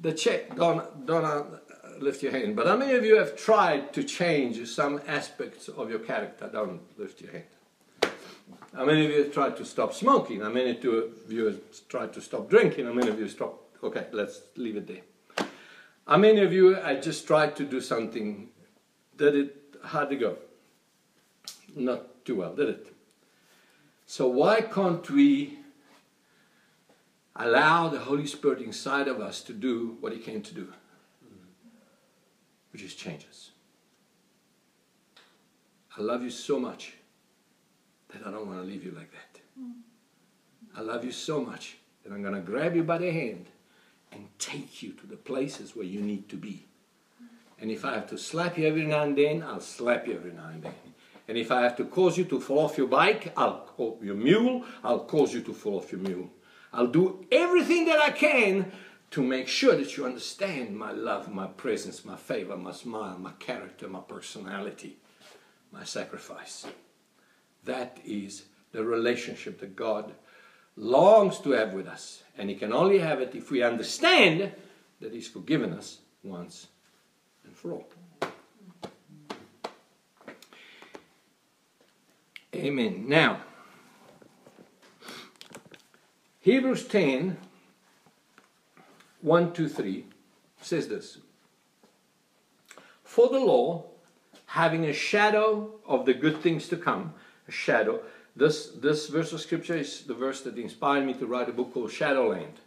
The change. Don't uh, lift your hand. But how many of you have tried to change some aspects of your character? Don't lift your hand. How many of you have tried to stop smoking? How many of you have tried to stop drinking? How many of you stop? Okay, let's leave it there. How many of you I just tried to do something that it had to go? Not too well, did it? So why can't we allow the Holy Spirit inside of us to do what He came to do? Which is change us. I love you so much that I don't want to leave you like that. I love you so much that I'm going to grab you by the hand and take you to the places where you need to be. And if I have to slap you every now and then, I'll slap you every now and then. And if I have to cause you to fall off your bike, I'll or your mule, I'll cause you to fall off your mule. I'll do everything that I can to make sure that you understand my love, my presence, my favor, my smile, my character, my personality, my sacrifice. That is the relationship that God longs to have with us. And He can only have it if we understand that He's forgiven us once and for all. Amen. Now, Hebrews 10 1 2 3 says this For the law, having a shadow of the good things to come, a shadow, this, this verse of scripture is the verse that inspired me to write a book called Shadowland.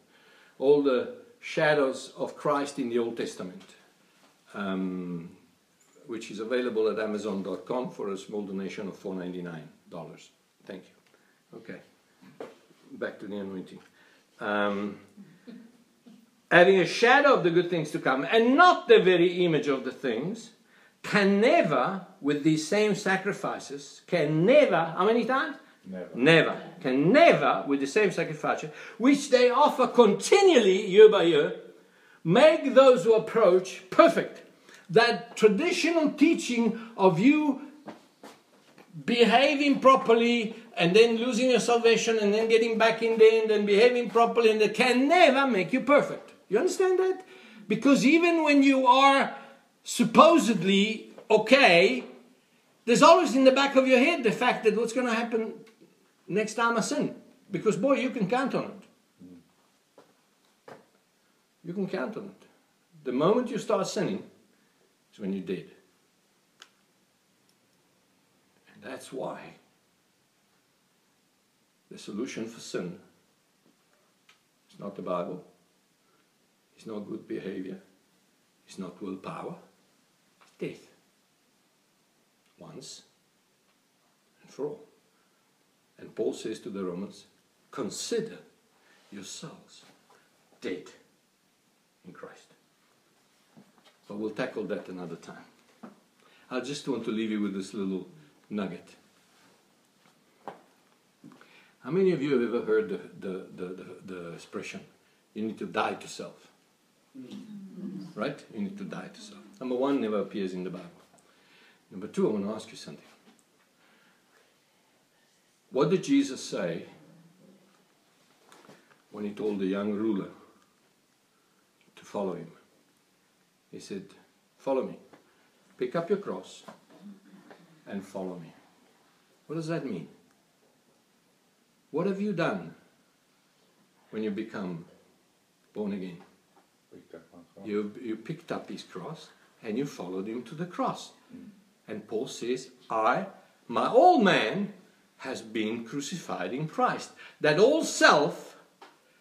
All the shadows of Christ in the Old Testament, um, which is available at Amazon.com for a small donation of $4.99. Thank you. Okay, back to the anointing. Um, having a shadow of the good things to come and not the very image of the things can never, with these same sacrifices, can never, how many times? Never. Never. Can never, with the same sacrifice, which they offer continually, year by year, make those who approach perfect. That traditional teaching of you behaving properly and then losing your salvation and then getting back in there and then behaving properly and that can never make you perfect. You understand that? Because even when you are supposedly okay, there's always in the back of your head the fact that what's going to happen next time I sin. Because, boy, you can count on it. You can count on it. The moment you start sinning is when you're dead. And that's why the solution for sin is not the Bible, it's not good behavior, it's not willpower, it's death. Once and for all. And Paul says to the Romans, consider yourselves dead in Christ. But we'll tackle that another time. I just want to leave you with this little nugget. How many of you have ever heard the, the, the, the, the expression, you need to die to self? Mm-hmm. Right? You need to die to self. Number one never appears in the Bible. Number two, I want to ask you something. What did Jesus say when he told the young ruler to follow him? He said, Follow me. Pick up your cross and follow me. What does that mean? What have you done when you become born again? You, you picked up his cross and you followed him to the cross. And Paul says, I, my old man, has been crucified in Christ. That old self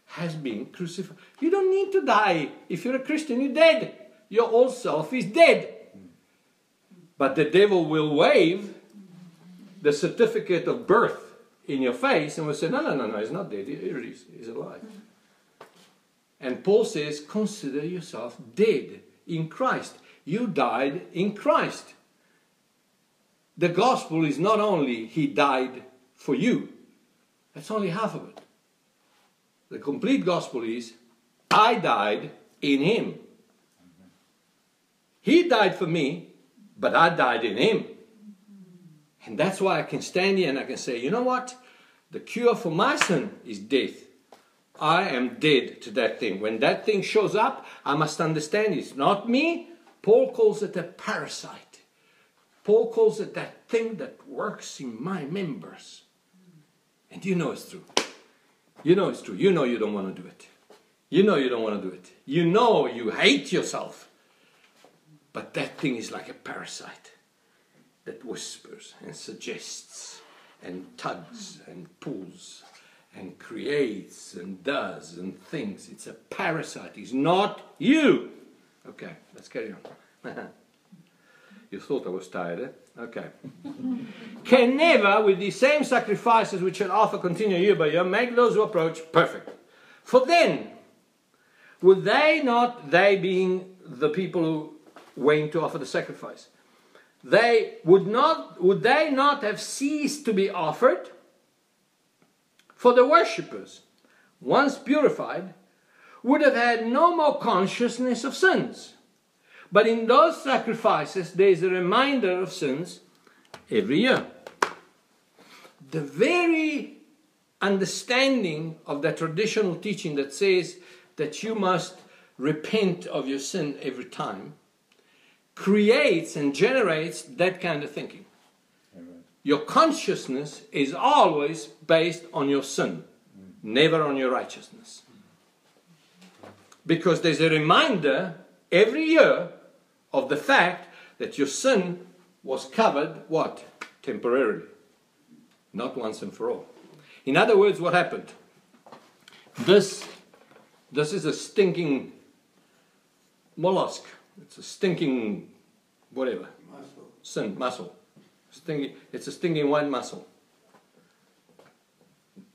has been crucified. You don't need to die. If you're a Christian, you're dead. Your old self is dead. But the devil will wave the certificate of birth in your face and will say, No, no, no, no, he's not dead. He is. He's alive. And Paul says, Consider yourself dead in Christ. You died in Christ. The gospel is not only he died for you, that's only half of it. The complete gospel is I died in him. He died for me, but I died in him. And that's why I can stand here and I can say, you know what? The cure for my sin is death. I am dead to that thing. When that thing shows up, I must understand it's not me. Paul calls it a parasite. Paul calls it that thing that works in my members. And you know it's true. You know it's true. You know you don't want to do it. You know you don't want to do it. You know you hate yourself. But that thing is like a parasite that whispers and suggests and tugs and pulls and creates and does and thinks. It's a parasite. It's not you. Okay, let's carry on. you thought I was tired, eh? Okay. Can never, with the same sacrifices which shall offer continue year by year, make those who approach perfect. For then, would they not, they being the people who went to offer the sacrifice, they would not, would they not have ceased to be offered? For the worshippers, once purified, would have had no more consciousness of sins. But in those sacrifices, there is a reminder of sins every year. The very understanding of the traditional teaching that says that you must repent of your sin every time creates and generates that kind of thinking. Your consciousness is always based on your sin, never on your righteousness. Because there's a reminder every year of the fact that your sin was covered what? Temporarily. Not once and for all. In other words, what happened? This, this is a stinking mollusk it's a stinking, whatever. Mussel. Sin, mussel. Stinking, it's a stinking white mussel.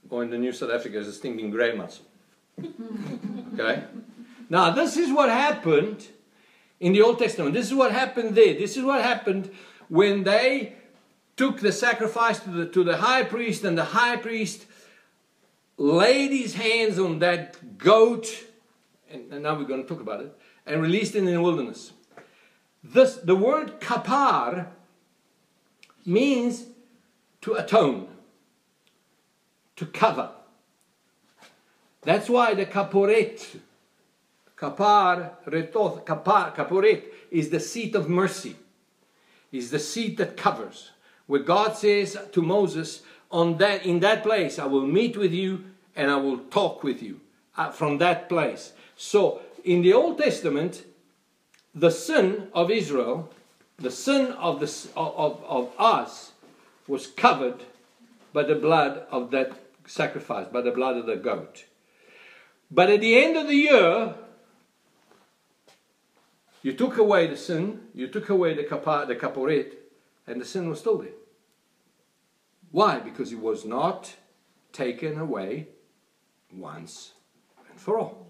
Or in the New South Africa, it's a stinking grey mussel. okay? Now, this is what happened in the Old Testament. This is what happened there. This is what happened when they took the sacrifice to the, to the high priest, and the high priest laid his hands on that goat, and, and now we're going to talk about it, and released it in the wilderness. This, the word kapar means to atone, to cover. That's why the kaporet, kapar, retoth, kapar, kaporet is the seat of mercy, is the seat that covers. where God says to Moses, on that, in that place, I will meet with you and I will talk with you uh, from that place. So, in the Old Testament, the sin of Israel, the sin of, the, of, of us, was covered by the blood of that sacrifice, by the blood of the goat. But at the end of the year, you took away the sin, you took away the, kapa, the kaporet, and the sin was still there. Why? Because it was not taken away once and for all.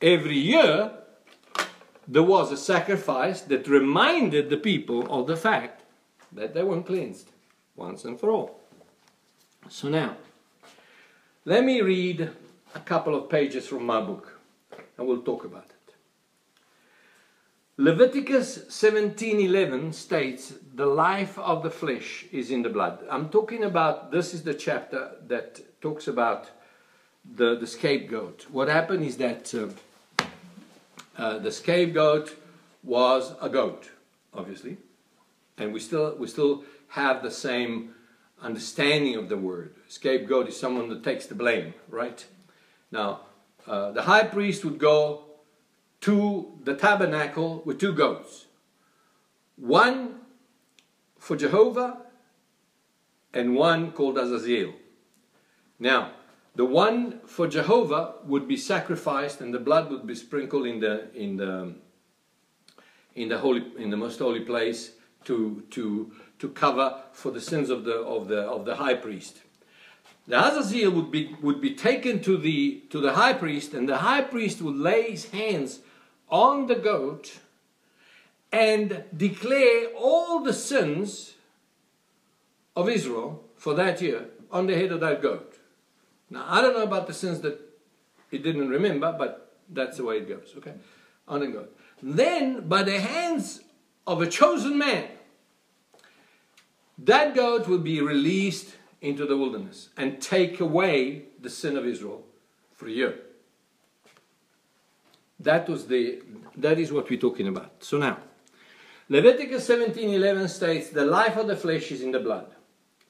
Every year, there was a sacrifice that reminded the people of the fact that they weren't cleansed once and for all. So now, let me read a couple of pages from my book and we'll talk about it. Leviticus 17:11 states the life of the flesh is in the blood. I'm talking about this is the chapter that talks about the, the scapegoat. What happened is that uh, uh, the scapegoat was a goat, obviously, and we still we still have the same understanding of the word. Scapegoat is someone that takes the blame, right? Now, uh, the high priest would go to the tabernacle with two goats one for Jehovah and one called Azazel. Now, the one for Jehovah would be sacrificed and the blood would be sprinkled in the in the in the holy in the most holy place to to to cover for the sins of the of the of the high priest. The Azazel would be would be taken to the to the high priest, and the high priest would lay his hands on the goat and declare all the sins of Israel for that year on the head of that goat. Now, I don't know about the sins that he didn't remember, but that's the way it goes, okay? On goat. Then, by the hands of a chosen man, that goat will be released into the wilderness and take away the sin of Israel for a year. That was the that is what we're talking about. So now, Leviticus 17:11 states, "The life of the flesh is in the blood."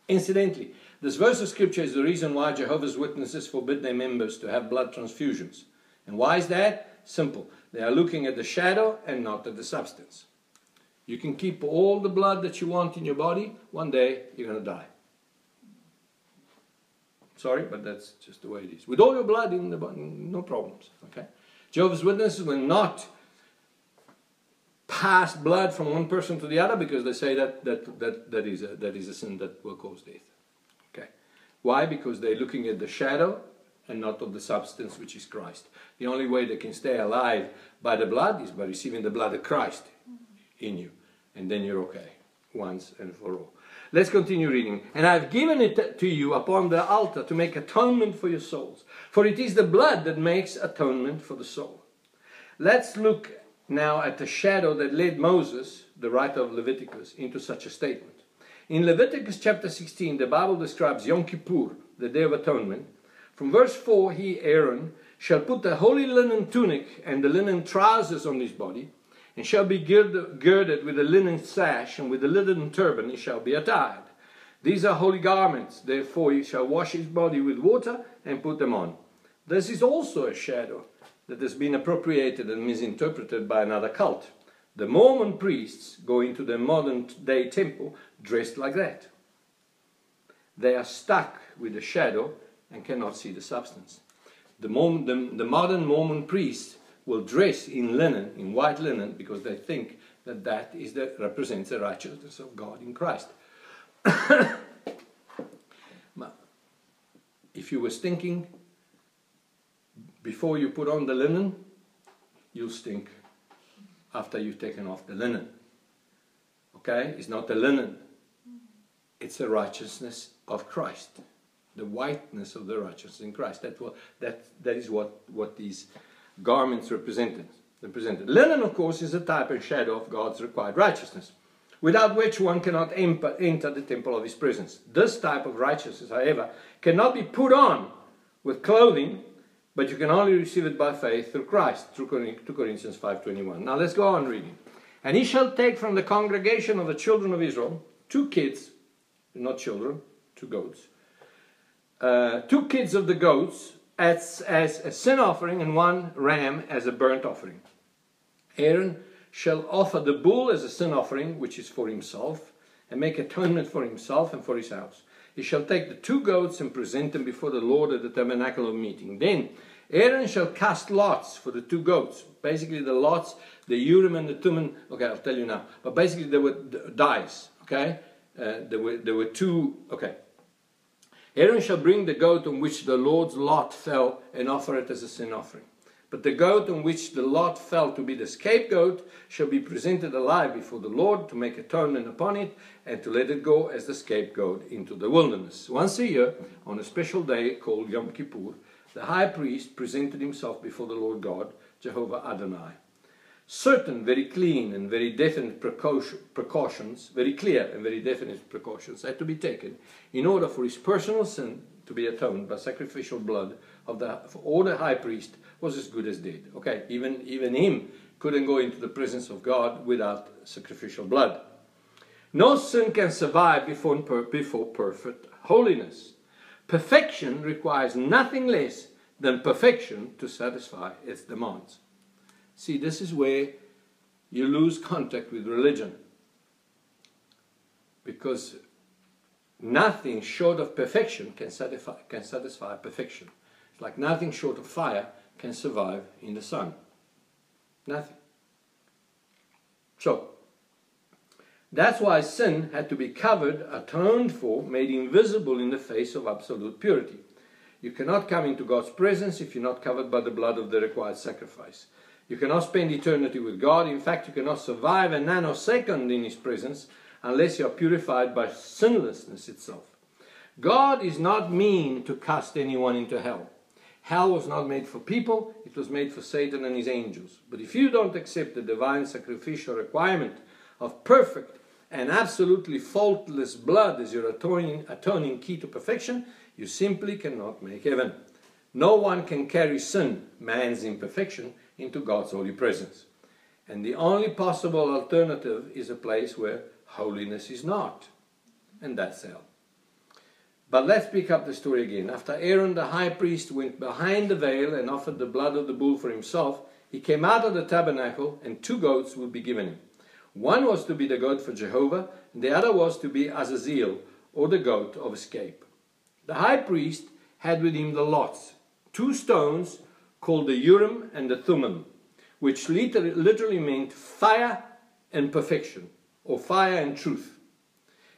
Incidentally, this verse of scripture is the reason why Jehovah's Witnesses forbid their members to have blood transfusions. And why is that? Simple. They are looking at the shadow and not at the substance. You can keep all the blood that you want in your body, one day you're going to die. Sorry, but that's just the way it is. With all your blood in the body, no problems. Okay? Jehovah's Witnesses will not pass blood from one person to the other because they say that that, that, that, is, a, that is a sin that will cause death. Why? Because they're looking at the shadow and not of the substance which is Christ. The only way they can stay alive by the blood is by receiving the blood of Christ in you. And then you're okay once and for all. Let's continue reading. And I've given it to you upon the altar to make atonement for your souls. For it is the blood that makes atonement for the soul. Let's look now at the shadow that led Moses, the writer of Leviticus, into such a statement. In Leviticus chapter 16, the Bible describes Yom Kippur, the Day of Atonement. From verse 4, he, Aaron, shall put the holy linen tunic and the linen trousers on his body, and shall be girded with a linen sash, and with a linen turban he shall be attired. These are holy garments, therefore he shall wash his body with water and put them on. This is also a shadow that has been appropriated and misinterpreted by another cult. The Mormon priests go into the modern day temple dressed like that. They are stuck with the shadow and cannot see the substance. The, Mormon, the, the modern Mormon priests will dress in linen, in white linen, because they think that that is the, represents the righteousness of God in Christ. if you were stinking before you put on the linen, you'll stink after you've taken off the linen. Okay? It's not the linen, it's the righteousness of Christ. The whiteness of the righteousness in Christ. That, will, that, that is what, what these garments represented. represented. Linen, of course, is a type and shadow of God's required righteousness, without which one cannot enter the temple of his presence. This type of righteousness, however, cannot be put on with clothing, but you can only receive it by faith through Christ, through 2 Corinthians 5.21. Now let's go on reading. And he shall take from the congregation of the children of Israel two kids not children, two goats. Uh, two kids of the goats as, as a sin offering and one ram as a burnt offering. Aaron shall offer the bull as a sin offering, which is for himself, and make atonement for himself and for his house. He shall take the two goats and present them before the Lord at the tabernacle of meeting. Then Aaron shall cast lots for the two goats. Basically, the lots, the Urim and the Thummim. Okay, I'll tell you now. But basically, they were dice. Okay, uh, there were there were two. Okay. Aaron shall bring the goat on which the Lord's lot fell and offer it as a sin offering. But the goat on which the lot fell to be the scapegoat shall be presented alive before the Lord to make atonement upon it and to let it go as the scapegoat into the wilderness. Once a year, on a special day called Yom Kippur, the high priest presented himself before the Lord God, Jehovah Adonai. Certain very clean and very definite precautions, very clear and very definite precautions had to be taken in order for his personal sin to be atoned by sacrificial blood of the, or the high priest was as good as dead. Okay, even, even him couldn't go into the presence of God without sacrificial blood. No sin can survive before, before perfect holiness. Perfection requires nothing less than perfection to satisfy its demands. See, this is where you lose contact with religion. Because nothing short of perfection can satisfy, can satisfy perfection. It's like nothing short of fire can survive in the sun. Nothing. So, that's why sin had to be covered, atoned for, made invisible in the face of absolute purity. You cannot come into God's presence if you're not covered by the blood of the required sacrifice. You cannot spend eternity with God. In fact, you cannot survive a nanosecond in His presence unless you are purified by sinlessness itself. God is not mean to cast anyone into hell. Hell was not made for people, it was made for Satan and his angels. But if you don't accept the divine sacrificial requirement of perfect and absolutely faultless blood as your atoning, atoning key to perfection, you simply cannot make heaven. No one can carry sin, man's imperfection, into God's holy presence. And the only possible alternative is a place where holiness is not. And that's hell. But let's pick up the story again. After Aaron the high priest went behind the veil and offered the blood of the bull for himself, he came out of the tabernacle, and two goats would be given him. One was to be the goat for Jehovah, and the other was to be Azazel, or the goat of escape. The high priest had with him the lots, two stones called the Urim and the Thummim, which literally literally meant fire and perfection, or fire and truth.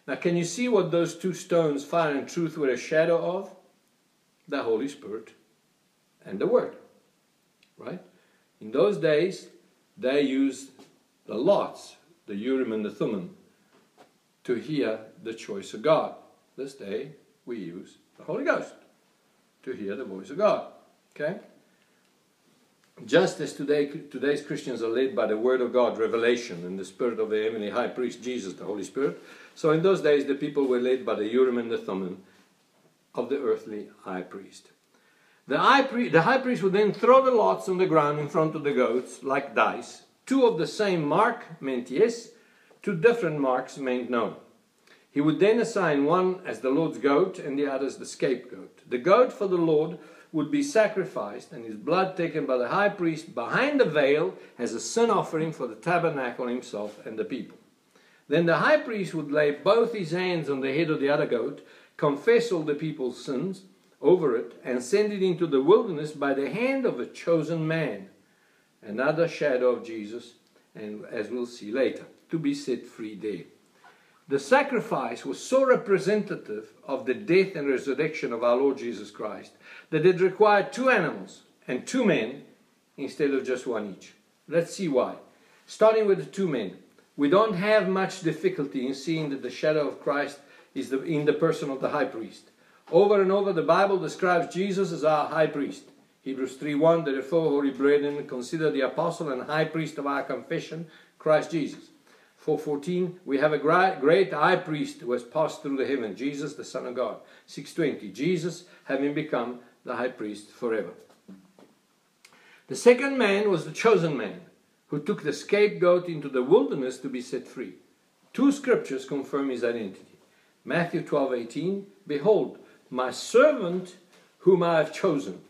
Now, can you see what those two stones, fire and truth, were a shadow of? The Holy Spirit and the Word. Right? In those days, they used the lots, the Urim and the Thummim, to hear the choice of God. This day, we use the Holy Ghost to hear the voice of God. Okay? Just as today, today's Christians are led by the Word of God, revelation, and the Spirit of the heavenly high priest, Jesus, the Holy Spirit, so in those days the people were led by the Urim and the Thummim of the earthly high priest. The high, priest, the high priest would then throw the lots on the ground in front of the goats like dice. Two of the same mark meant yes, two different marks meant no. He would then assign one as the Lord's goat and the other as the scapegoat. The goat for the Lord would be sacrificed and his blood taken by the high priest behind the veil as a sin offering for the tabernacle himself and the people. Then the high priest would lay both his hands on the head of the other goat, confess all the people's sins over it, and send it into the wilderness by the hand of a chosen man. Another shadow of Jesus, and as we'll see later, to be set free there. The sacrifice was so representative of the death and resurrection of our Lord Jesus Christ that it required two animals and two men instead of just one each. Let's see why. Starting with the two men, we don't have much difficulty in seeing that the shadow of Christ is the, in the person of the high priest. Over and over, the Bible describes Jesus as our high priest. Hebrews 3:1, therefore, holy brethren, consider the apostle and high priest of our confession, Christ Jesus. 4.14, we have a great high priest who has passed through the heaven, Jesus, the Son of God. 6.20, Jesus having become the high priest forever. The second man was the chosen man, who took the scapegoat into the wilderness to be set free. Two scriptures confirm his identity. Matthew 12 18, Behold, my servant whom I have chosen,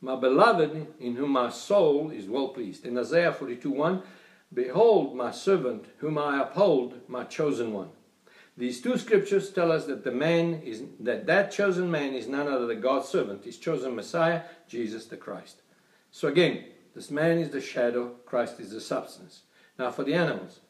my beloved in whom my soul is well pleased. In Isaiah 42 1, Behold, my servant whom I uphold, my chosen one. These two scriptures tell us that the man is that that chosen man is none other than God's servant, his chosen Messiah, Jesus the Christ. So again, this man is the shadow, Christ is the substance. Now for the animals.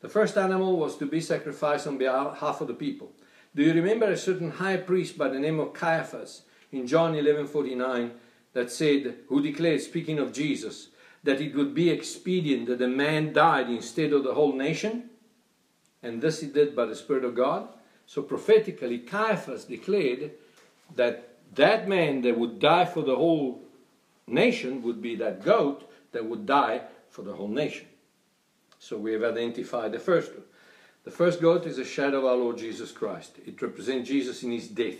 The first animal was to be sacrificed on behalf of the people. Do you remember a certain high priest by the name of Caiaphas in John 11:49 that said, who declared, speaking of Jesus, that it would be expedient that a man died instead of the whole nation? And this he did by the Spirit of God. So prophetically, Caiaphas declared that that man that would die for the whole nation would be that goat that would die for the whole nation. So we have identified the first one. The first goat is a shadow of our Lord Jesus Christ. It represents Jesus in his death,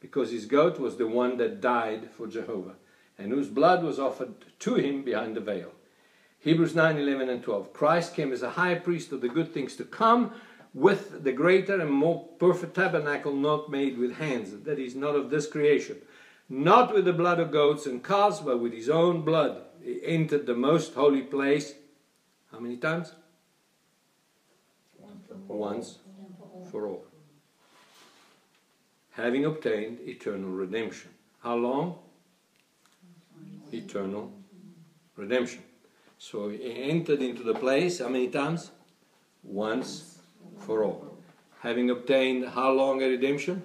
because his goat was the one that died for Jehovah, and whose blood was offered to him behind the veil. Hebrews 9 11 and 12. Christ came as a high priest of the good things to come with the greater and more perfect tabernacle not made with hands, that is, not of this creation. Not with the blood of goats and calves, but with his own blood. He entered the most holy place. How many times? Once for all. Having obtained eternal redemption. How long? Eternal redemption. So he entered into the place how many times? Once for all. Having obtained how long a redemption?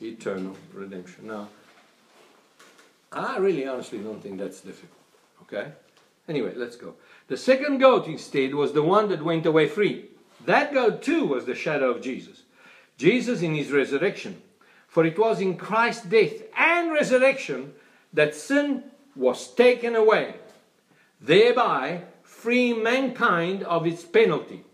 Eternal redemption. Now, I really honestly don't think that's difficult. Okay? Anyway, let's go. The second goat instead was the one that went away free. That goat too was the shadow of Jesus. Jesus in his resurrection. For it was in Christ's death and resurrection that sin was taken away thereby freeing mankind of its penalty.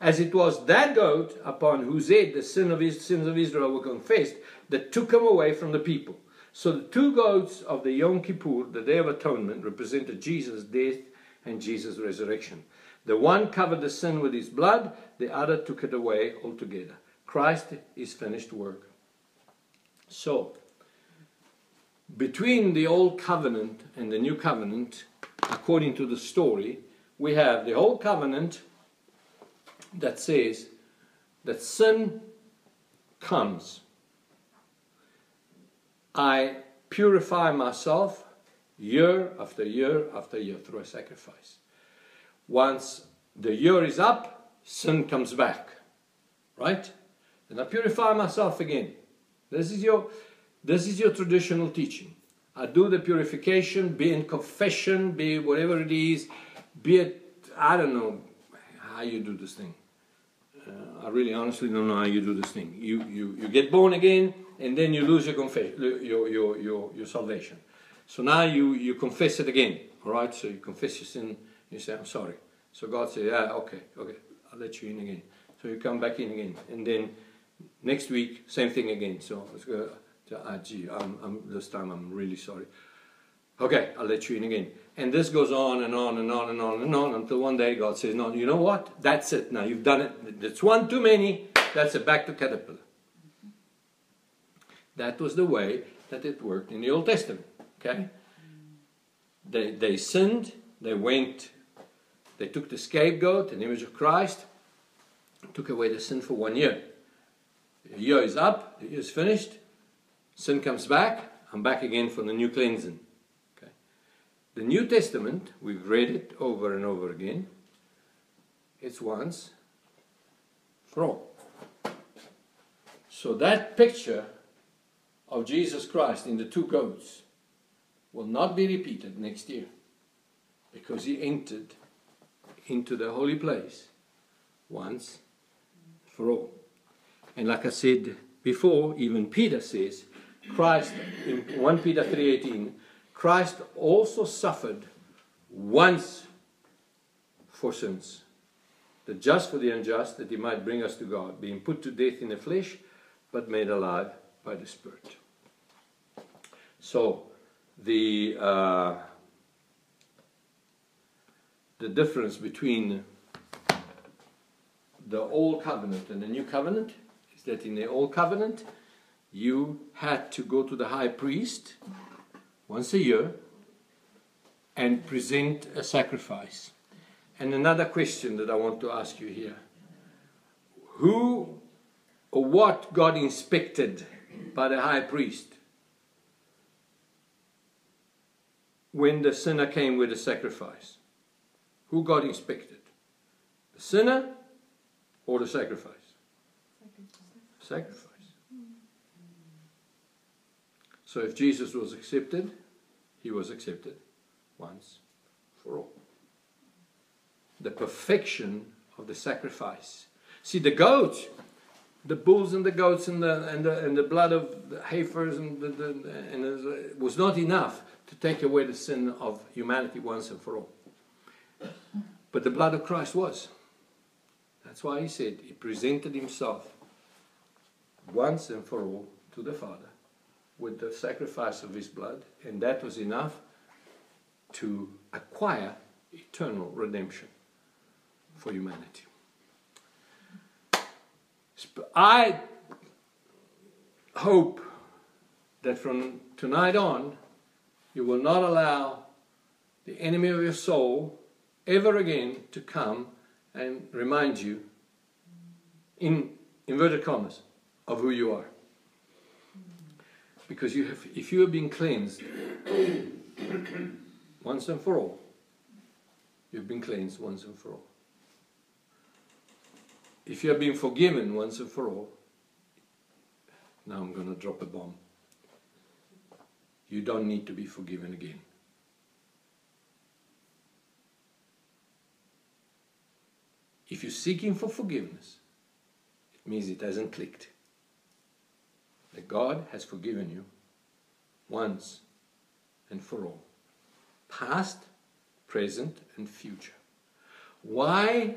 As it was that goat upon whose head the sin of his, sins of Israel were confessed that took him away from the people. So the two goats of the Yom Kippur, the Day of Atonement, represented Jesus' death and Jesus' resurrection. The one covered the sin with his blood, the other took it away altogether. Christ is finished work. So, between the old covenant and the new covenant, according to the story, we have the old covenant that says that sin comes. I purify myself year after year after year through a sacrifice. Once the year is up, sin comes back. Right? And I purify myself again. This is your this is your traditional teaching. I do the purification, be in confession, be whatever it is, be it, I don't know how you do this thing. Uh, I really honestly don't know how you do this thing. You, you, you get born again and then you lose your, confession, your, your, your, your salvation. So now you, you confess it again, all right? So you confess your sin, you say, I'm sorry. So God says, yeah, okay, okay, I'll let you in again. So you come back in again. And then next week, same thing again. So it's good ah, gee, I'm, I'm, this time I'm really sorry. Okay, I'll let you in again. And this goes on and on and on and on and on until one day God says, No, you know what? That's it now. You've done it. That's one too many. That's it. Back to caterpillar. That was the way that it worked in the Old Testament. Okay? They, they sinned. They went, they took the scapegoat, an image of Christ, took away the sin for one year. The year is up, the year is finished. Sin comes back, I'm back again for the new cleansing. Okay. The New Testament, we've read it over and over again. It's once for all. So that picture of Jesus Christ in the two goats will not be repeated next year because he entered into the holy place once for all. And like I said before, even Peter says, Christ, in 1 Peter 3.18, Christ also suffered once for sins, the just for the unjust, that he might bring us to God, being put to death in the flesh, but made alive by the Spirit. So, the, uh, the difference between the old covenant and the new covenant is that in the old covenant you had to go to the high priest once a year and present a sacrifice. And another question that I want to ask you here who or what got inspected by the high priest when the sinner came with a sacrifice? Who got inspected? The sinner or the sacrifice? Sacrifice. So if Jesus was accepted, he was accepted once for all. The perfection of the sacrifice. See, the goat, the bulls and the goats and the, and the, and the blood of the heifers and, the, the, and the, was not enough to take away the sin of humanity once and for all. But the blood of Christ was. That's why he said he presented himself once and for all to the Father with the sacrifice of his blood, and that was enough to acquire eternal redemption for humanity. I hope that from tonight on you will not allow the enemy of your soul ever again to come and remind you, in inverted commas, of who you are. Because you have, if you have been cleansed once and for all, you've been cleansed once and for all. If you have been forgiven once and for all, now I'm going to drop a bomb. You don't need to be forgiven again. If you're seeking for forgiveness, it means it hasn't clicked. That God has forgiven you once and for all, past, present, and future. Why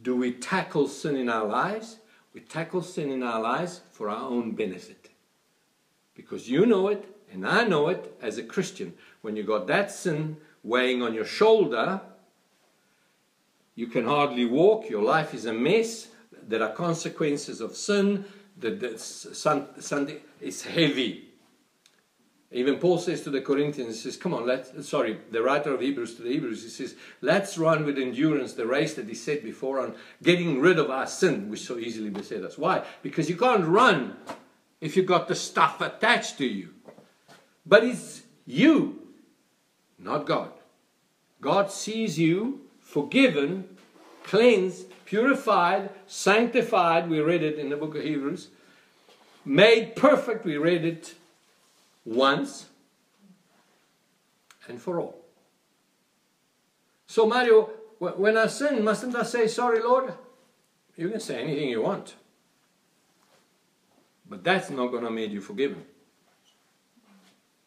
do we tackle sin in our lives? We tackle sin in our lives for our own benefit. Because you know it, and I know it as a Christian. When you got that sin weighing on your shoulder, you can hardly walk, your life is a mess, there are consequences of sin, the, the sun, is heavy. Even Paul says to the Corinthians, he says, Come on, let's, sorry, the writer of Hebrews to the Hebrews, he says, Let's run with endurance the race that he said before on getting rid of our sin, which so easily beset us. Why? Because you can't run if you've got the stuff attached to you. But it's you, not God. God sees you forgiven, cleansed, purified, sanctified. We read it in the book of Hebrews. Made perfect. We read it once and for all. So, Mario, when I sin, mustn't I say, Sorry, Lord? You can say anything you want. But that's not going to make you forgiven.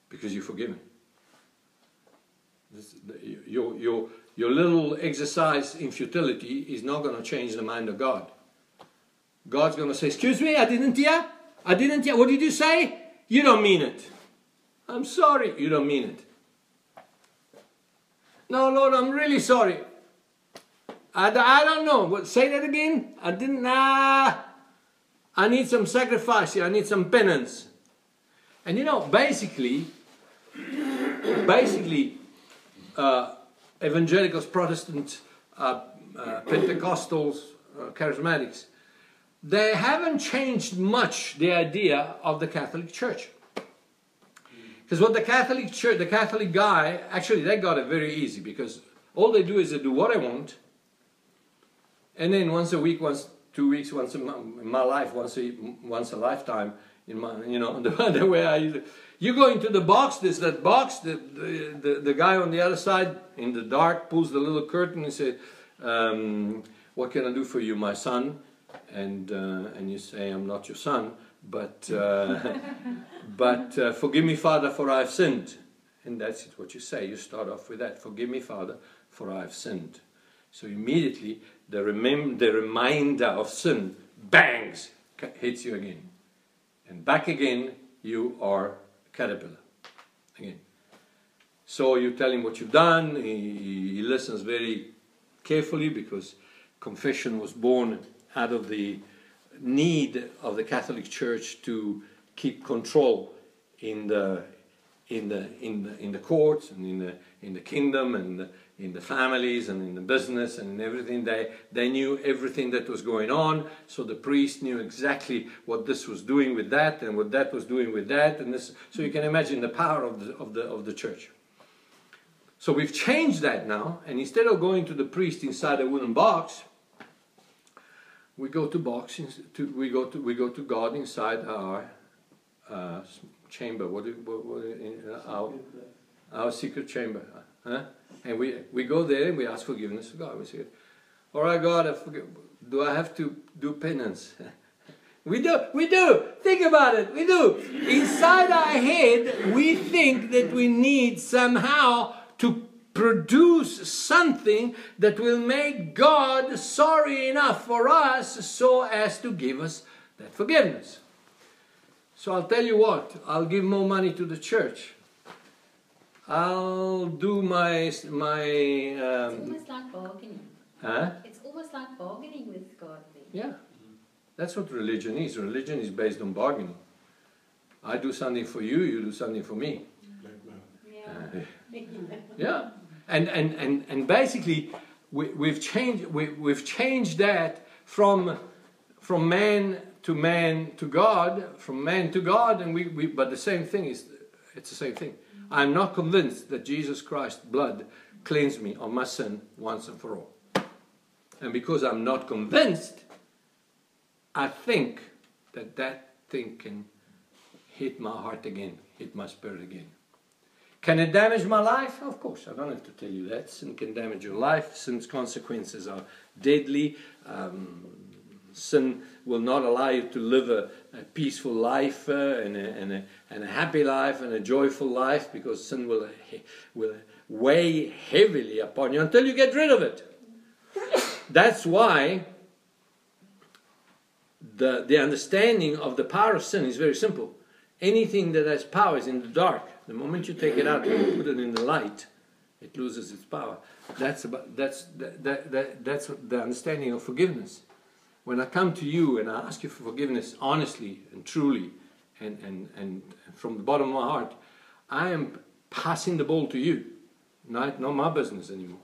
Because you're forgiven. This, your, your, your little exercise in futility is not going to change the mind of God. God's going to say, Excuse me, I didn't hear. I didn't hear. What did you say? You don't mean it. I'm sorry. You don't mean it. No, Lord, I'm really sorry. I, I don't know. What, say that again? I didn't. Nah. I need some sacrifice here. I need some penance. And you know, basically, basically, uh, evangelicals, Protestants, uh, uh, Pentecostals, uh, charismatics, they haven't changed much the idea of the Catholic Church. Because what the Catholic Church, the Catholic guy, actually they got it very easy because all they do is they do what I want, and then once a week, once two weeks, once in my, in my life, once a once a lifetime, in my you know the, the way I use it. You go into the box, there's that box, the, the, the, the, guy on the other side in the dark pulls the little curtain and says, um, What can I do for you, my son? And, uh, and you say, I'm not your son, but, uh, but uh, forgive me, Father, for I have sinned. And that's it, what you say. You start off with that Forgive me, Father, for I have sinned. So immediately the, remem- the reminder of sin bangs, hits you again. And back again, you are caterpillar. Again. So you tell him what you've done, he, he listens very carefully because confession was born out of the need of the Catholic Church to keep control in the in the in the in the courts and in the in the kingdom and in the families and in the business and in everything. They they knew everything that was going on. So the priest knew exactly what this was doing with that and what that was doing with that. And this so you can imagine the power of the of the of the church. So we've changed that now. And instead of going to the priest inside a wooden box we go to box to, we go to we go to God inside our uh, chamber. What, what, what in, uh, our, our secret chamber, huh? And we we go there and we ask forgiveness of God. We say, "All right, God, I forgive. do I have to do penance?" We do, we do. Think about it. We do. Inside our head, we think that we need somehow to produce something that will make God sorry enough for us so as to give us that forgiveness. So I'll tell you what, I'll give more money to the church. I'll do my my. Um, it's almost like bargaining. Huh? It's almost like bargaining with God. Then. Yeah, that's what religion is. Religion is based on bargaining. I do something for you, you do something for me. Yeah. Uh, yeah and and and, and basically we, we've changed we, we've changed that from from man to man to God, from man to God, and we, we but the same thing is it's the same thing. I'm not convinced that Jesus Christ's blood cleansed me of my sin once and for all. And because I'm not convinced, I think that that thing can hit my heart again, hit my spirit again. Can it damage my life? Of course, I don't have to tell you that. Sin can damage your life. Sin's consequences are deadly. Um, sin will not allow you to live a, a peaceful life uh, and, a, and, a, and, a, happy life and a joyful life because sin will, will weigh heavily upon you until you get rid of it. That's why the, the understanding of the power of sin is very simple. Anything that has power is in the dark. The moment you take it out and put it in the light, it loses its power. That's about that's that, that, that, that's the understanding of forgiveness. When I come to you and I ask you for forgiveness honestly and truly and, and, and from the bottom of my heart, I am passing the ball to you. Not, not my business anymore.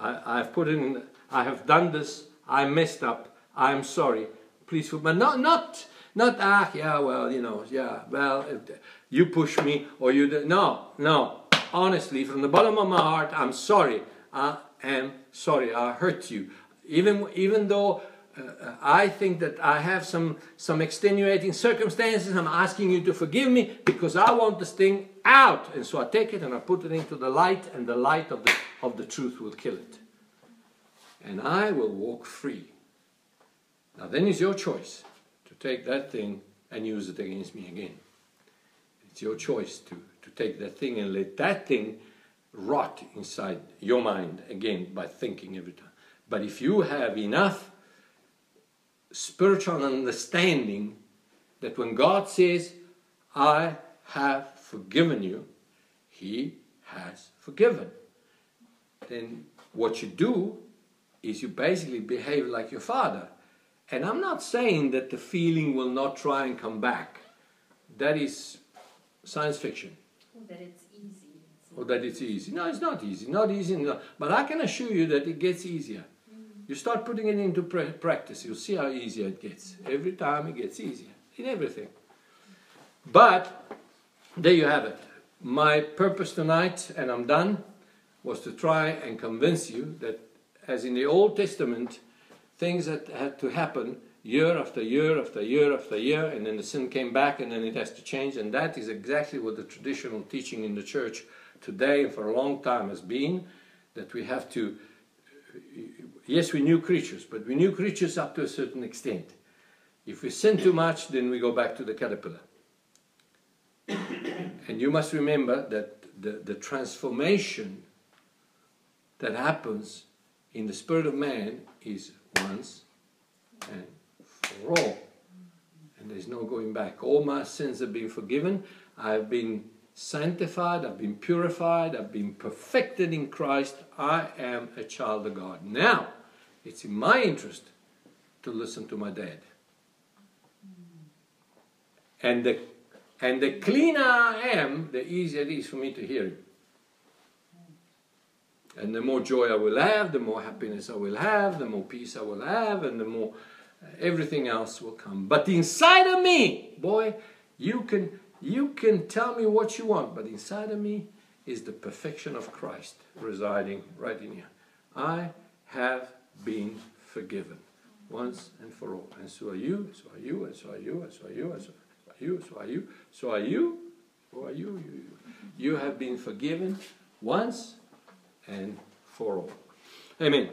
I, have put in, I have done this, I messed up, I'm sorry. Please, forgive me. not, not, not, ah, yeah, well, you know, yeah, well, you push me or you no no honestly from the bottom of my heart i'm sorry i am sorry i hurt you even even though uh, i think that i have some some extenuating circumstances. I'm asking you to forgive me because i want this thing out. And so i take it and i put it into the light and the light of the of the truth will kill it. And i will walk free. Now then is your choice to take that thing and use it against me again. It's your choice to, to take that thing and let that thing rot inside your mind again by thinking every time. But if you have enough spiritual understanding that when God says, I have forgiven you, He has forgiven, then what you do is you basically behave like your father. And I'm not saying that the feeling will not try and come back. That is science fiction. Or that it's easy. Or that it's easy. No, it's not easy. Not easy. No. But I can assure you that it gets easier. You start putting it into practice, you'll see how easier it gets. Every time it gets easier in everything. But there you have it. My purpose tonight, and I'm done, was to try and convince you that, as in the Old Testament, things that had to happen year after year after year after year, and then the sin came back, and then it has to change. And that is exactly what the traditional teaching in the church today and for a long time has been that we have to. Yes, we're new creatures, but we're new creatures up to a certain extent. If we sin too much, then we go back to the caterpillar. and you must remember that the, the transformation that happens in the spirit of man is once and for all. And there's no going back. All my sins have been forgiven. I've been sanctified. I've been purified. I've been perfected in Christ. I am a child of God. Now, it's in my interest to listen to my dad. And the, and the cleaner I am, the easier it is for me to hear him. And the more joy I will have, the more happiness I will have, the more peace I will have, and the more uh, everything else will come. But inside of me, boy, you can you can tell me what you want, but inside of me is the perfection of Christ residing right in here. I have been forgiven once and for all. And so are you, so are you, and so are you, and so are you, and so are you, so are you, so are you, so are you, you, you. You have been forgiven once and for all. Amen.